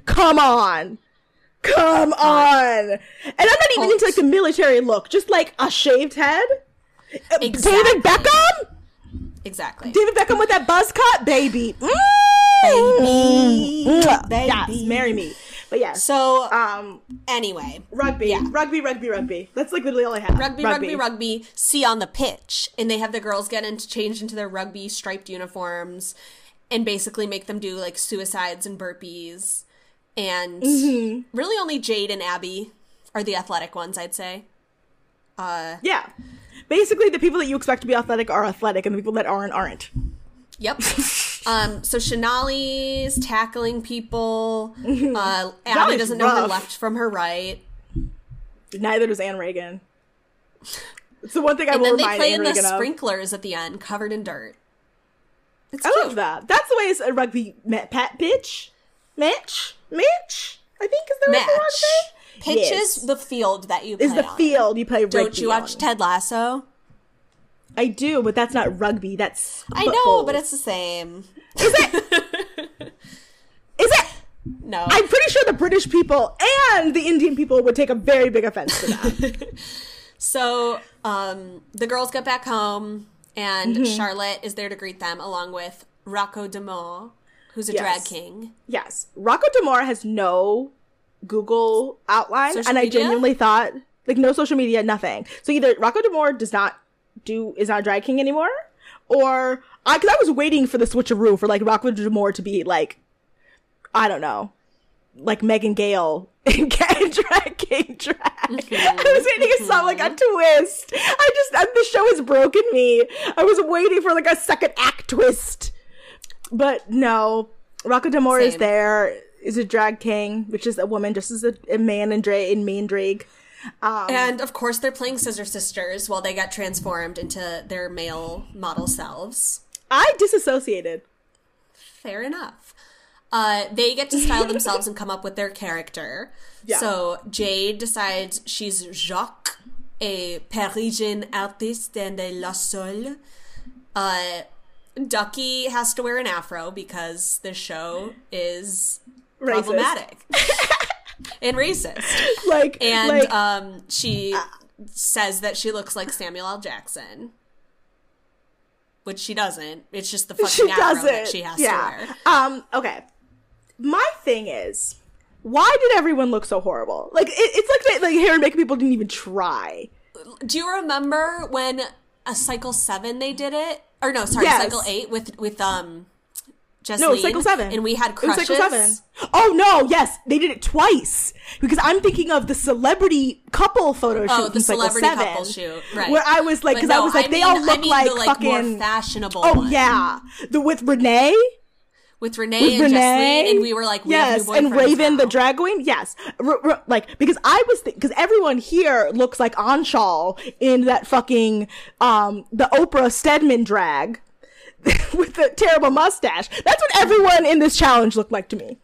Come on. Come on. And I'm not even into like the military look, just like a shaved head. Uh, Exactly. David Beckham? exactly. David Beckham with that buzz cut, baby. Mm. Baby. Mwah. Baby. Yes, marry me. But yeah. So um, anyway, rugby, Yeah. rugby, rugby, rugby. That's like literally all I have. rugby, rugby, rugby, see on the pitch, and they have the girls get into change into their rugby striped uniforms, and basically make them do like suicides and burpees, and Mm-hmm. really only Jade and Abby are the athletic ones, I'd say. Yeah. Basically, the people that you expect to be athletic are athletic, and the people that aren't aren't. Yep. um, so Shanali's tackling people. Uh, Abby doesn't know her left from her right. Neither does Anne Reagan. It's the one thing I And will then they remind play Anne in the Reagan of. sprinklers at the end, covered in dirt. It's I cute. love that. That's the way it's a rugby ma- pat bitch, match, match. I think is the right Match. word to say. Pitch Yes. is the field that you play Is the on. field you play rugby Don't you watch on. Ted Lasso? I do, but that's not rugby. That's I know, but it's the same. Is it? is it? No. I'm pretty sure the British people and the Indian people would take a very big offense to that. So, um, the girls get back home, and Mm-hmm. Charlotte is there to greet them, along with Rocco Demore, who's a Yes. drag king. yes, Rocco Demore has no Google outline, Social and I genuinely thought like no social media, nothing. So either Rocco Demore does not do is not a drag king anymore, or I because I was waiting for the switcheroo for like Rocco Demore to be like, I don't know, like Megan Gale in drag king drag. Mm-hmm. I was waiting for some like a twist. I just uh, the show has broken me. I was waiting for like a second act twist, but no. Rocco Demore is there. Is a drag king, which is a woman, just as a, a man in drag in main drag. Um, And of course, they're playing Scissor Sisters while they get transformed into their male model selves. I disassociated. Fair enough. Uh, they get to style themselves and come up with their character. Yeah. So Jade decides she's Jacques, a Parisian artiste and a La Sol. Uh, Ducky has to wear an afro because the show is Racist. problematic. and racist. like And like, um, she says that she looks like Samuel L. Jackson, which she doesn't. It's just the fucking she doesn't. that she has yeah. to wear. Um. Okay. My thing is, why did everyone look so horrible? Like it, it's like like hair and makeup people didn't even try. Do you remember when a cycle seven they did it? Or no, sorry, Yes. cycle eight with with um. Jesseline, No, cycle seven. and we had It was cycle seven. Oh no! Yes, they did it twice because I'm thinking of the celebrity couple photo shoot Oh, the celebrity seven, couple shoot, right? Where I was like, because I was like, they mean- all look I mean like the, like fucking. more fashionable. oh one. yeah, the with Renee. with Renee with and Renee, Jesseline, and we were like, we yes, and Raven the drag queen, yes, R- r- like because I was because everyone here looks like Anshul in that fucking um the Oprah Stedman drag with the terrible mustache. That's what everyone in this challenge looked like to me.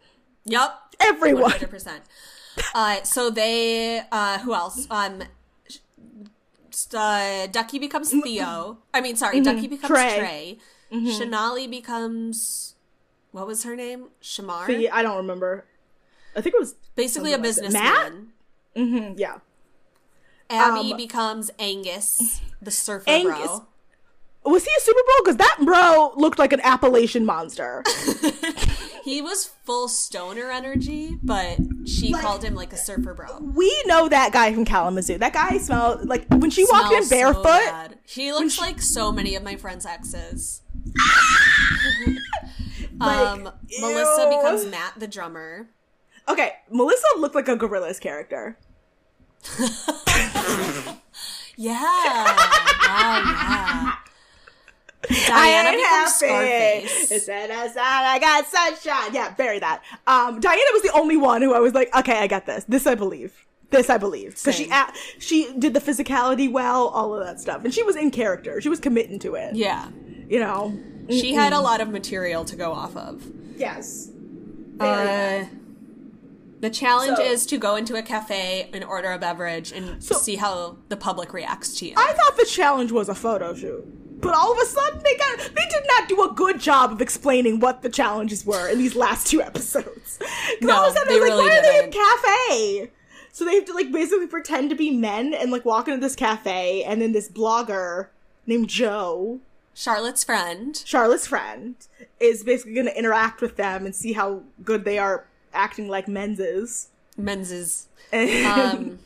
Yep, Everyone. 100%. Uh, so they, uh, who else? Um, uh, Ducky becomes Theo. I mean, sorry, Ducky becomes Trey. Trey. Shanali becomes, what was her name? Shamar? I don't remember. I think it was Basically a something like that. businessman. mm, yeah. Abby Um, becomes Angus, the surfer Angus- bro. Was he a Super Bowl? Because that bro looked like an Appalachian monster. He was full stoner energy, but she Like- called him like a surfer bro. we know that guy from Kalamazoo. That guy smelled like when she walked in so barefoot. bad. he looks like so many of my friends' exes. um, Melissa ew. becomes Matt the drummer. okay, Melissa looked like a Gorillaz character. Yeah, wow, yeah. Diana becomes happy. Scarface. It said outside I got sunshine. Yeah, bury that. Um, Diana was the only one who I was like, okay, I got this. This I believe. This I believe because she a- she did the physicality well, all of that stuff, and she was in character. She was committing to it. Yeah, You know. she had a lot of material to go off of. Yes. Uh, the challenge So- is to go into a cafe and order a beverage and So- see how the public reacts to you. I thought the challenge was a photo shoot. But all of a sudden they got they did not do a good job of explaining what the challenges were in these last two episodes. No, all of a sudden they I was like, really why are they in didn't. cafe? So they have to like basically pretend to be men and like walk into this cafe and then this blogger named Joe, Charlotte's friend. Charlotte's friend, is basically gonna interact with them and see how good they are acting like menses. Men's And um,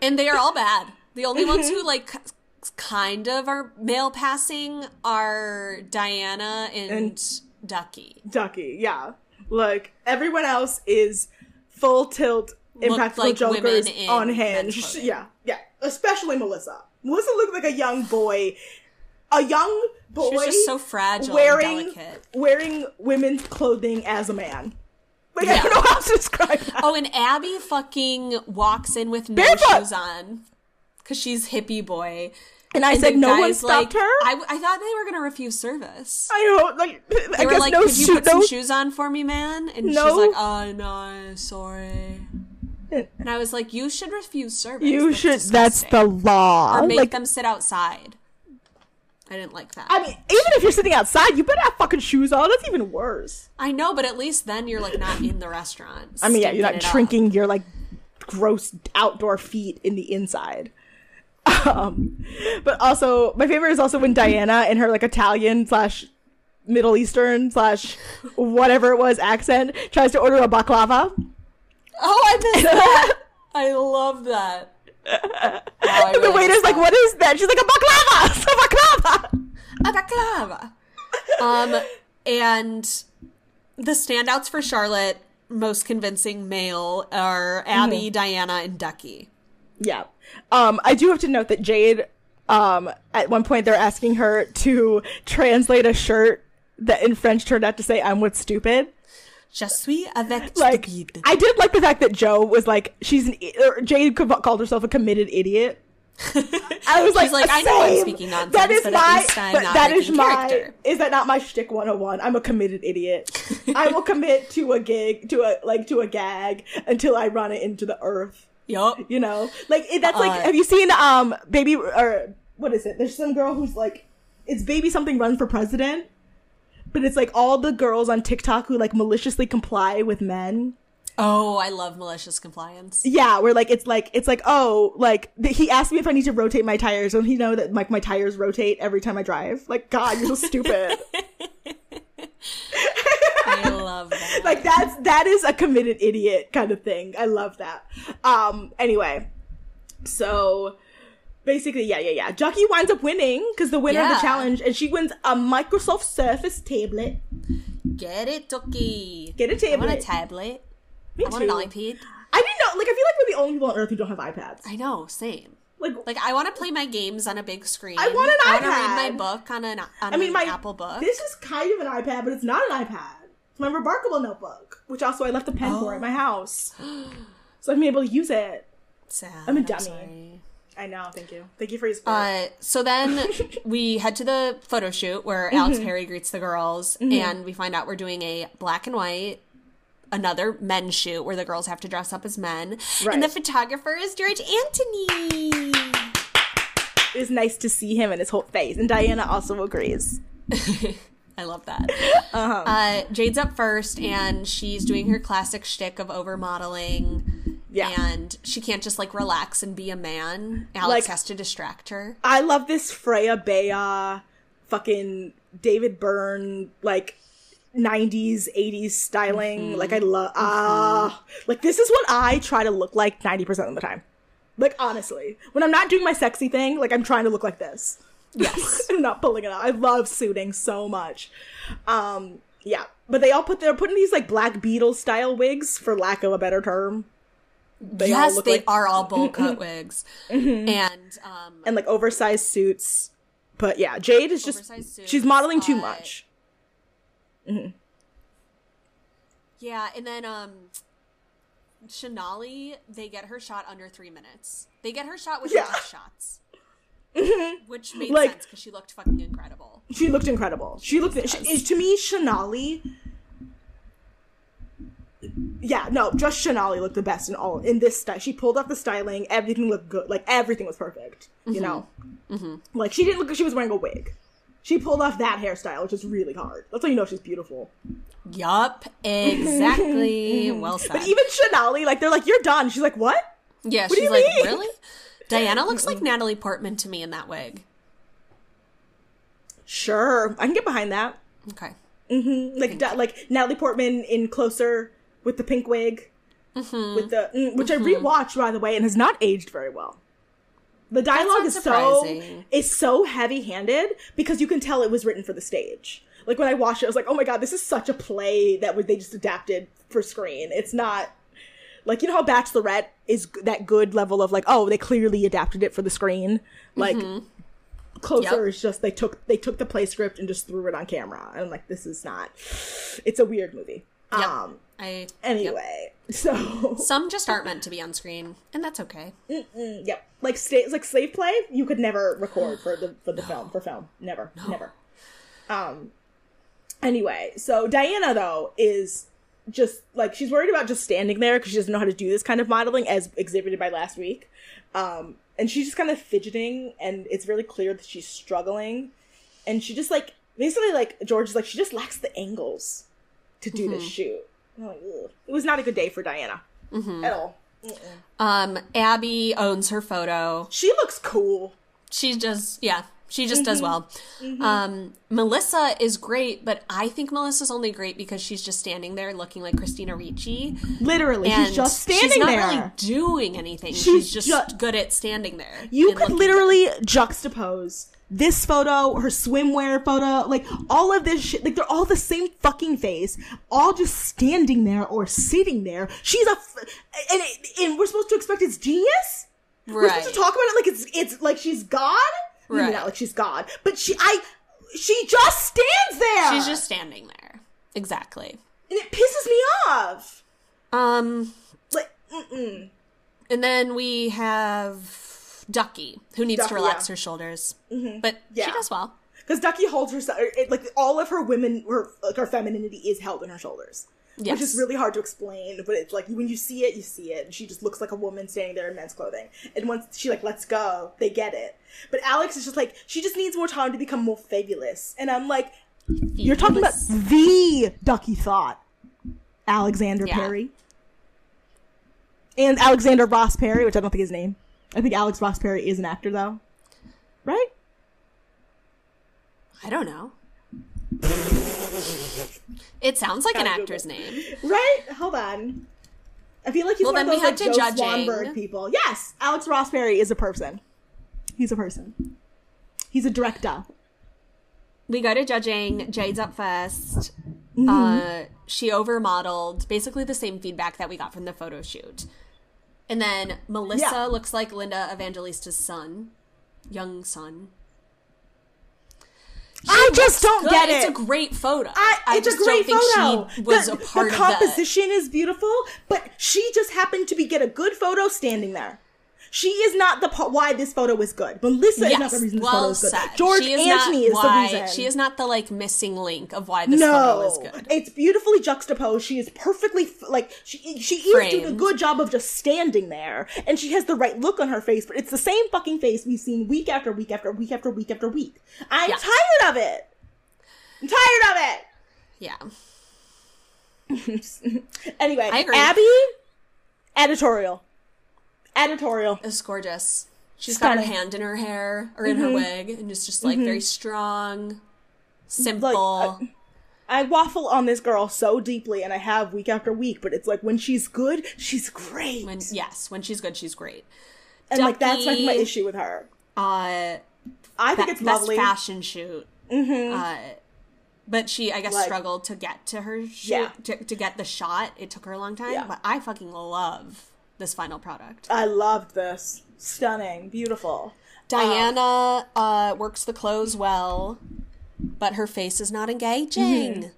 and they are all bad. The only ones who like kind of are male passing are Diana and, And- Ducky. Ducky, yeah. Like everyone else is full tilt impractical like jokers on hinge. Yeah, yeah. Especially Melissa. Melissa looked like a young boy. A young boy She was just so fragile wearing wearing women's clothing as a man. Like I don't know how to describe that. Oh, and Abby fucking walks in with no Barefoot! shoes on because she's hippie boy. and I And said no one stopped like, her. I, I, I thought they were gonna refuse service. I know, like I were guess like, no "Could you put some no- shoes on for me, man?" And she's No. like, "Oh no, sorry." And I was like, "You should refuse service. You That's should. That's the law. or make like, them sit outside." I didn't like that. I mean, even if you're sitting outside, you better have fucking shoes on. That's even worse. I know, but at least then you're like not in the restaurant. I mean, yeah, you're not it up. your like gross outdoor feet in the inside. Um, but also, my favorite is also when Diana, in her like Italian slash Middle Eastern slash whatever it was accent, tries to order a baklava. Oh, I missed that. I love that. Oh, I the really waiter's like. "What is that?" She's like, "A baklava, a baklava." a baklava. um, and the standouts for Charlotte, most convincing male, are Abby, Mm-hmm. Diana, and Ducky. Yeah. Um, I do have to note that Jade, um, at one point they're asking her to translate a shirt that in French turned out to say "I'm with stupid." Je suis avec Like, stupide. I did like the fact that Joe was like, she's an, or Jade called herself a committed idiot. I was like, She's like, I know I'm "Same. speaking nonsense, That is but my, but that is my, character." is that not my shtick 101? I'm a committed idiot. I will commit to a gig, to a, like, to a gag until I run it into the earth. Yup. You know, like it, that's like. Uh, Have you seen um baby or what is it? There's some girl who's like, it's baby something run for president, but it's like all the girls on TikTok who like maliciously comply with men. Oh, I love malicious compliance. Yeah, where like it's like it's like oh like th- he asked me if I need to rotate my tires, and he know that like my tires rotate every time I drive. Like God, you're so stupid. I love that. like that's that is a committed idiot kind of thing. I love that. Um. Anyway, so basically, yeah, yeah, yeah. Ducky winds up winning because the winner of the challenge, and she wins a Microsoft Surface tablet. Get it, Ducky. Get a I want a tablet. tablet. Me I want an iPad. I didn't know. Like, I feel like we're the only people on Earth who don't have iPads. I know, same. Like, Like I want to play my games on a big screen. I want an iPad. I want to read my book on an on I mean, an my Apple book. This is kind of an iPad, but it's not an iPad. My Remarkable notebook, which also I left a pen for at my house, so I've been able to use it. Sad. I'm a dummy. sorry. I know. Thank you. Thank you for your support. Uh, so then we head to the photo shoot where Alex Perry greets the girls, and we find out we're doing a black and white, another men's shoot where the girls have to dress up as men, Right. and the photographer is George Antoni. it was nice to see him and his whole face, and Diana also agrees. I love that. uh Jade's up first, and she's doing her classic shtick of over modeling. Yeah. And she can't just like relax and be a man. Alex Like- has to distract her. I love this Freya Bea, fucking David Byrne, like 90s, 80s styling. Like, I love, ah, like, this is what I try to look like 90% of the time. Like, honestly, when I'm not doing my sexy thing, like, I'm trying to look like this. Yes. I'm not pulling it out. I love suiting so much. Um, yeah. But they all put, they're putting these, like, Black Beetle style wigs, for lack of a better term. They all yes, they like- are all bowl cut wigs. And um and like oversized suits. But yeah, Jade is just suits, she's modeling too much. Yeah, and then um Shanali, they get her shot under three minutes. They get her shot with Yeah. her shots. Which made Like- sense because she looked fucking incredible. She looked incredible. She looked she, to me Shanali. Yeah, no, just Shanali looked the best in all in this style. She pulled off the styling. Everything looked good. Like everything was perfect. You mm-hmm. know, mm-hmm. like she didn't look like she was wearing a wig. She pulled off that hairstyle, which is really hard. That's how you know she's beautiful. Yup, exactly. well said. But even Shanali, like they're like, "You're done." She's like, "What?" yeah, do she's you like, mean? really? Diana looks like Natalie Portman to me in that wig. Sure, I can get behind that. Okay. Mm-hmm. like da- like Natalie Portman in Closer with the pink wig, Mm-hmm. with the mm, which I rewatched by the way and has not aged very well. The dialogue is so is so heavy handed because you can tell it was written for the stage. Like when I watched it, I was like, oh my god, this is such a play that they just adapted for screen. It's not like you know how Bachelorette is that good level of like, oh, they clearly adapted it for the screen. Like closer Mm-hmm. Yep. is just they took they took the play script and just threw it on camera. And I'm like, this is not. It's a weird movie. Yep. Um. I yep. Anyway, so Some just aren't meant to be on screen, and that's okay. yep, like sta- like slave play, you could never record for the for the film for film, never, never. Um. Anyway, so Diana though is just like she's worried about just standing there because she doesn't know how to do this kind of modeling as exhibited by last week. Um, and she's just kind of fidgeting, and it's really clear that she's struggling. And she just like basically like George is like she just lacks the angles to do this shoot. Like. It was not a good day for Diana at all. Um, Abby owns her photo. She looks cool. She just, yeah, she just does well. Mm-hmm. Um, Melissa is great, but I think Melissa's only great because she's just standing there looking like Christina Ricci. Literally, And she's just standing she's not there. really doing anything. She's She's, just ju- good at standing there. you could literally juxtapose this photo, her swimwear photo, like all of this shit. Like they're all the same fucking face, all just standing there or sitting there. She's a, f- and it, and we're supposed to expect it's genius. good. We're supposed to talk about it like it's it's like she's God. Maybe Right. not like she's God, but she I she just stands there. She's just standing there. Exactly. and it pisses me off. Um, Like, mm-mm. and then we have Ducky, who needs Ducky, to relax yeah. Mm-hmm. her shoulders, but Yeah. she does well. because Ducky holds herself. It, like all of her women, her like her femininity is held in her shoulders, Yes. which is really hard to explain. But it's like when you see it, you see it. And she just looks like a woman standing there in men's clothing. And once she like lets go, they get it. But Alex is just like she just needs more time to become more fabulous. And I'm like, you're talking about the Ducky thought, Alexander Yeah. Perry. and Alexander Ross Perry, which I don't think is his name. I think Alex Ross Perry is an actor though, right? I don't know. It sounds like an actor's name. Right? Hold on. I feel like he's Well, one then of those like, Joe judging. Swanberg people. Yes, Alex Ross Perry is a person. He's a person. He's a director. We go to judging. Jade's up 1st Mm-hmm. Uh, she overmodeled, basically the same feedback that we got from the photo shoot. And then Melissa Yeah. looks like Linda Evangelista's son, young son. I just don't Good. get it. It's a great photo. I, it's just a great don't think photo. she was the, a part the composition is beautiful, but she just happened to be get a good photo standing there. She is not the po- why this photo is good. Melissa is not the reason this photo is good. said. George is Anthony is why, the reason. She is not the like missing link of why this photo is good. it's beautifully juxtaposed. She is perfectly like she she is doing a good job of just standing there, and she has the right look on her face. But it's the same fucking face we've seen week after week after week after week after week. I'm Yeah. tired of it. I'm tired of it. Yeah. Anyway. Abby, editorial, editorial. It's gorgeous. She's got her hand in her hair or in her wig, and it's just like very strong, simple. uh, I waffle on this girl so deeply, and I have week after week. But it's like when she's good, she's great, when yes, when she's good, she's great. and like that's like my issue with her. Uh, I think be- it's best lovely. fashion shoot. Mm-hmm. Uh, but she, I guess, Like- struggled to get to her shoot Yeah. to, to get the shot. It took her a long time, Yeah. but I fucking love this final product. I loved this. Stunning, beautiful. Diana uh, works the clothes well, but her face is not engaging.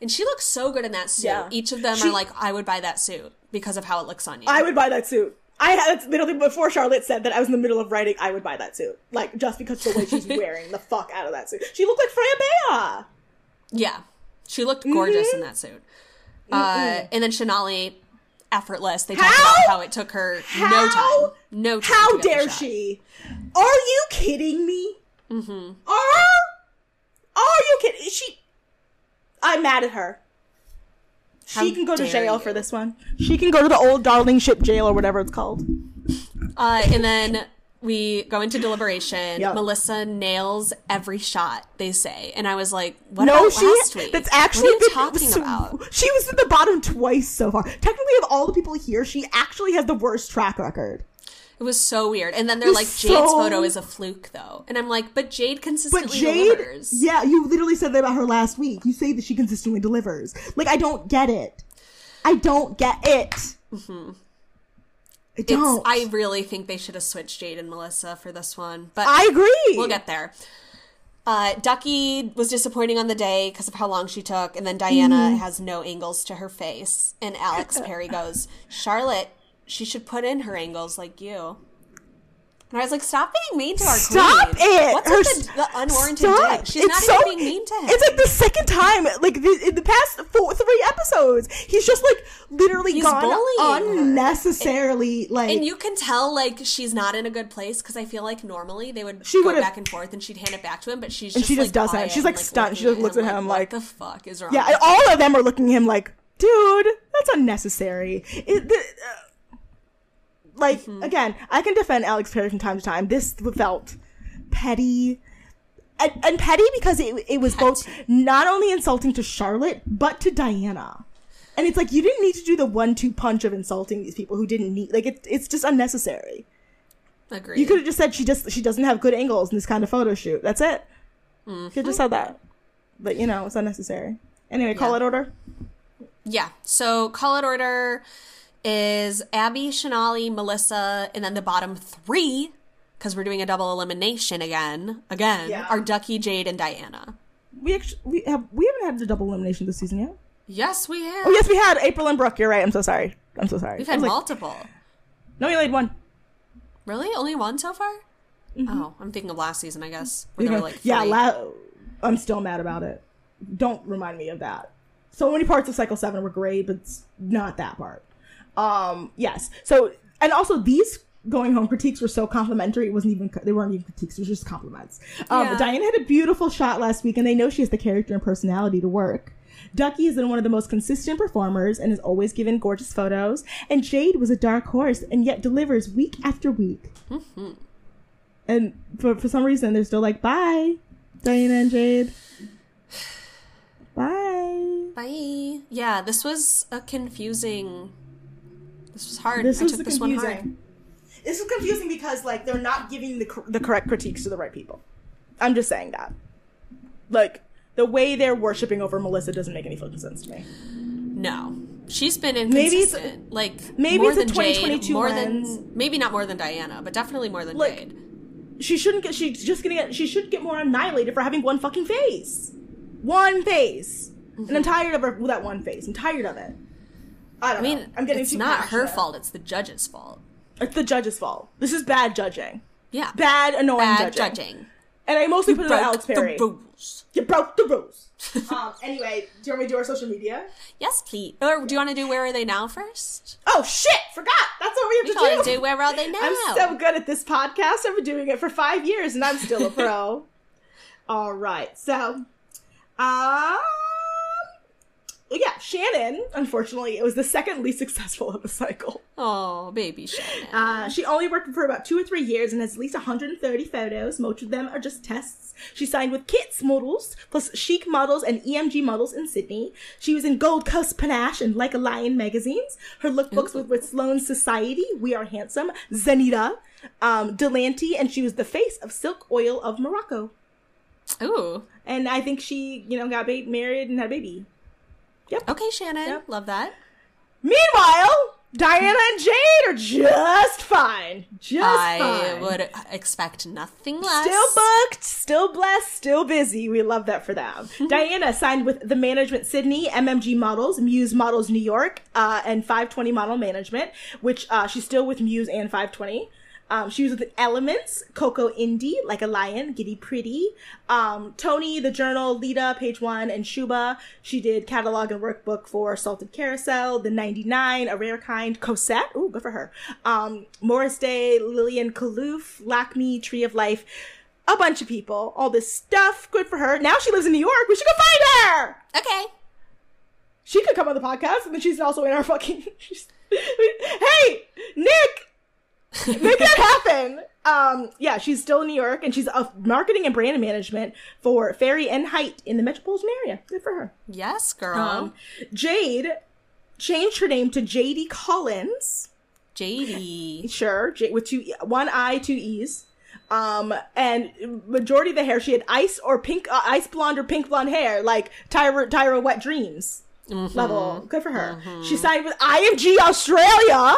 And she looks so good in that suit. Mm-hmm. Yeah. Each of them She- are like, I would buy that suit because of how it looks on you. I would buy that suit. I had literally before Charlotte said that I was in the middle of writing. I would buy that suit, like just because of the way she's wearing the fuck out of that suit. She looked like Freya Bea. yeah. She looked gorgeous Mm-hmm. in that suit. Uh, and then Shanali, effortless. They talk about how it took her no time. No time. How dare she? Are you kidding me? Mm-hmm. Are are you kidding? She? I'm mad at her. How she can go to jail you. for this one. She can go to the old Darlinghurst jail or whatever it's called. Uh, and then we go into deliberation. Yep. Melissa nails every shot, they say. And I was like, what no, about she. last week? That's actually what been- talking so- about? She was at the bottom twice so far. Technically, of all the people here, she actually has the worst track record. It was so weird. And then they're like, so- Jade's photo is a fluke, though. And I'm like, but Jade consistently delivers. But Jade, delivers. yeah, you literally said that about her last week. You say that she consistently delivers. Like, I don't get it. I don't get it. Mm-hmm. I don't. I really think they should have switched Jade and Melissa for this one. But I agree. we'll get there. Uh, Ducky was disappointing on the day because of how long she took, and then Diana Mm-hmm. has no angles to her face. And Alex Perry goes, Charlotte, she should put in her angles like you. And I was like, stop being mean to our crew. Stop queen. it! What's Her with the, the unwarranted Stop. dig? She's It's not so- even being mean to him. It's like the second time, like the, in the past four, three episodes, he's just like literally He's gone unnecessarily. Like, and you can tell like she's not in a good place because I feel like normally they would She go back and forth and she'd hand it back to him, but she's And just she just like, doesn't. She's, like, and, stunned. She just looks at him like, "What the fuck is wrong?" yeah, all of them are looking at him like, dude, that's unnecessary. It, the, uh, like Mm-hmm. again, I can defend Alex Perry from time to time. This felt petty. And, and petty because it, it was both not only insulting to Charlotte but to Diana, and it's like you didn't need to do the one-two punch of insulting these people who didn't need like it, it's just unnecessary. Agreed. You could have just said she just she doesn't have good angles in this kind of photo shoot. That's it. You could have just said that, but you know it's unnecessary. Anyway, call Yeah. it order. Yeah. So call it order is Abby, Shanali, Melissa, and then the bottom three, because we're doing a double elimination again. Again, Yeah. are Ducky, Jade, and Diana. We actually we have we haven't had the double elimination this season yet. Yes, we have. Oh yes, we had April and Brooke. You're right. I'm so sorry. I'm so sorry. We've had was like, multiple. No, you laid one. Really? Only one so far? Oh, I'm thinking of last season, I guess. Where were like Mm-hmm. yeah, la- I'm still mad about it. Don't remind me of that. So many parts of Cycle Seven were great, but not that part. Um, yes. So and also these going home critiques were so complimentary. It wasn't even they weren't even critiques. It was just compliments. Um, Yeah. Diane had a beautiful shot last week, and they know she has the character and personality to work. Ducky has been one of the most consistent performers and is always given gorgeous photos. And Jade was a dark horse and yet delivers week after week. And for, for some reason, they're still like, bye, Diana and Jade. Bye. Bye. Yeah, this was a confusing. This was hard. This I was took this one hard. confusing. This is confusing because like they're not giving the the correct critiques to the right people. I'm just saying that. Like the way they're worshiping over Melissa doesn't make any fucking sense to me. No, she's been in Maybe it's- like maybe more it's a than Jade, 2022 more lens. than maybe not more than Diana, but definitely more than Like, Jade. She shouldn't get. She's just gonna get. She should get more annihilated for having one fucking face. One face. And I'm mm-hmm. tired of her, that one face. I'm tired of it. I don't I mean, know. I'm getting it's not her fault. It's the judge's fault. It's the judge's fault. This is bad judging. Yeah, Bad, annoying bad judging. judging. And I mostly put it on Alex Perry. the rules. You broke the rules. um, anyway, do you want me to do our social media? Yes, please. Or do you want to do where are they now first? Oh shit! Forgot. That's what we have We to do. do where are they now? I'm so good at this podcast. I've been doing it for five years, and I'm still a pro. All right, so, um, yeah, Shannon. Unfortunately, it was the second least successful of the cycle. Oh, baby Shannon. Uh, she only worked for about two or three years and has at least 130 photos. Most of them are just tests. She signed with Kits Models, plus Chic Models and EMG Models in Sydney. She was in Gold Coast Panache and Like a Lion magazines. Her lookbooks were with Sloan Society, We Are Handsome, Zenita, um, Delanty, and she was the face of Silk Oil of Morocco. Ooh. And I think she, you know, got ba- married and had a baby. Okay, Shannon. Yep. Love that. Meanwhile, Diana and Jade are just fine. Just I fine. would expect nothing less. Still booked, still blessed, still busy. We love that for them. Diana signed with the Management Sydney, MMG Models, Muse Models New York, uh, and 520 Model Management, which uh, she's still with Muse and 520. Um, she was with Elements, Coco Indie, Like a Lion, Giddy Pretty, um, Tony, The Journal, Lita, Page One, and Shuba. She did catalog and workbook for Salted Carousel, The 99, A Rare Kind, Cosette, ooh, good for her, um, Morris Day, Lillian Kaloof, Lakme, Tree of Life, a bunch of people, all this stuff, good for her. Now she lives in New York, we should go find her! Okay. She could come on the podcast, and then she's also in our fucking. hey, Nick, make that happen. Um, yeah, she's still in New York, and she's a marketing and brand management for Ferry and Height in the metropolitan area. Good for her. Yes, girl. Um, Jade changed her name to JD Collins. JD. Sure, J- with two, one I, two E's. Um, and majority of the hair she had ice or pink, uh, ice blonde or pink blonde hair, like Tyra, Tyra Wet Dreams level. Good for her. She signed with IMG Australia.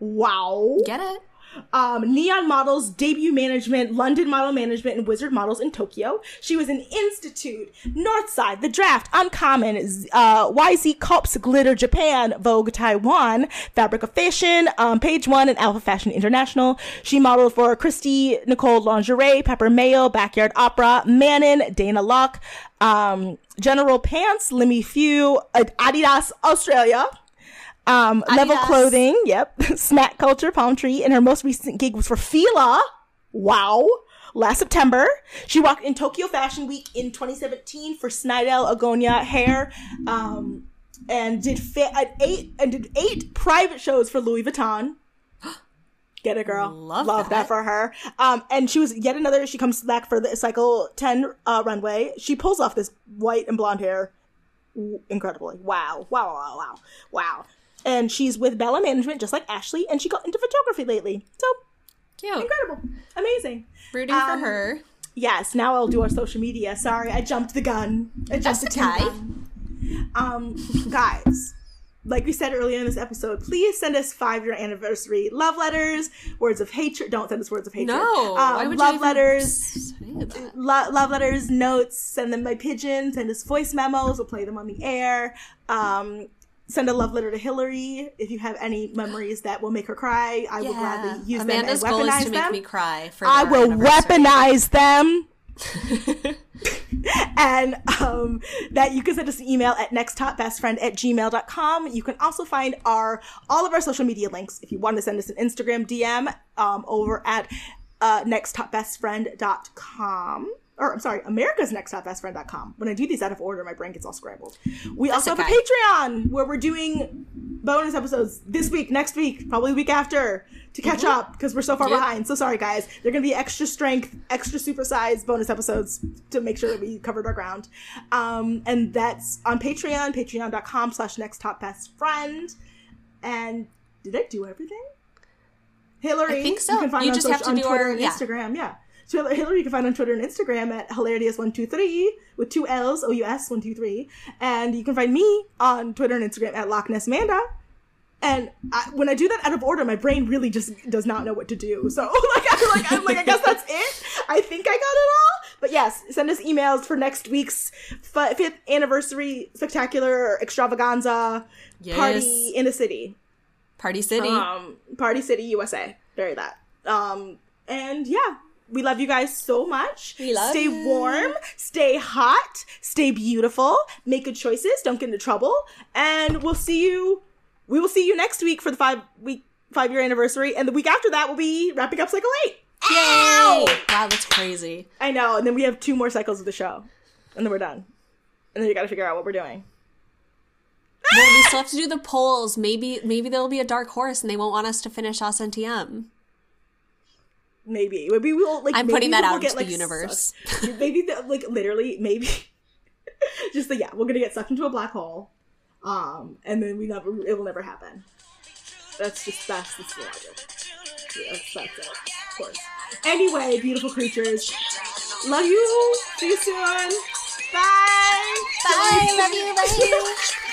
Wow. Get it? Um, Neon Models, Debut Management, London Model Management, and Wizard Models in Tokyo. She was in Institute, Northside, The Draft, Uncommon, uh, YZ Cops, Glitter Japan, Vogue Taiwan, Fabric of Fashion, um, Page One, and Alpha Fashion International. She modeled for Christy Nicole Lingerie, Pepper Mayo, Backyard Opera, Manon, Dana Locke, um, General Pants, Limmy Few, Adidas Australia. Um, level clothing, yep. Snack culture, palm tree, and her most recent gig was for Fila. Wow. Last September, she walked in Tokyo Fashion Week in 2017 for Snidel Agonia hair, um, and did fit at eight and did eight private shows for Louis Vuitton. Get it, girl. Love that. that. for her. Um, and she was yet another. She comes back for the cycle 10 uh, runway. She pulls off this white and blonde hair incredibly. Wow. Wow, wow, wow, wow. And she's with Bella Management, just like Ashley, and she got into photography lately. So, Cute. incredible. Amazing. Rooting Um, for her. Yes, now I'll do our social media. Sorry, I jumped the gun. I jumped That's the gun. Um, guys, like we said earlier in this episode, please send us five year anniversary love letters, words of hatred. Don't send us words of hatred. No. Um, why would love you letters. Lo- love letters, notes, send them by pigeon, send us voice memos, we'll play them on the air. Um, send a love letter to Hillary if you have any memories that will make her cry. I will gladly use Amanda's them goal and is weaponize to make me cry for I will weaponize them. and um, that you can send us an email at nexttopbestfriend at gmail.com. You can also find our all of our social media links if you want to send us an Instagram DM um, over at uh, nexttopbestfriend.com. or I'm sorry, America's Next Top Best Friend.com. When I do these out of order, my brain gets all scrambled. We That's also have a Patreon where we're doing bonus episodes this week, next week, probably week after to catch up because we're so far Mm-hmm. Yep. behind. So sorry, guys. They're going to be extra strength, extra supersized bonus episodes to make sure that we covered our ground. Um, and that's on Patreon, patreon.com slash next top best friend. And did I do everything? Hillary, I think so. You can find You on just social- have to do Twitter our- yeah. Instagram. Yeah. So Hillary, you can find on Twitter and Instagram at hilarious123 with two L's, O U S, 123. And you can find me on Twitter and Instagram at Loch Ness Manda. And I, when I do that out of order, my brain really just does not know what to do. So like, I'm like, I'm like, I guess that's it. I think I got it all. But yes, send us emails for next week's fi- fifth anniversary spectacular extravaganza party in the city Party City. um party city usa very that um and yeah we love you guys so much We love stay you. warm stay hot stay beautiful make good choices don't get into trouble and we'll see you we will see you next week for the five week five year anniversary and the week after that we'll be wrapping up cycle eight Yay! Ow! Wow, that's crazy. i know and then we have two more cycles of the show and then we're done and then you gotta figure out what we're doing Well, we still have to do the polls. Maybe maybe there'll be a dark horse and they won't want us to finish SNTM. Maybe. Maybe we'll like I'm maybe putting that we'll out get, into the universe. sucked- maybe the, like literally maybe just the yeah we're gonna get sucked into a black hole um and then we never it will never happen. That's just that's the logic. Yeah, that's, that's it of course. Anyway beautiful creatures. Love you. See you soon. Bye. Bye. Love you. Bye.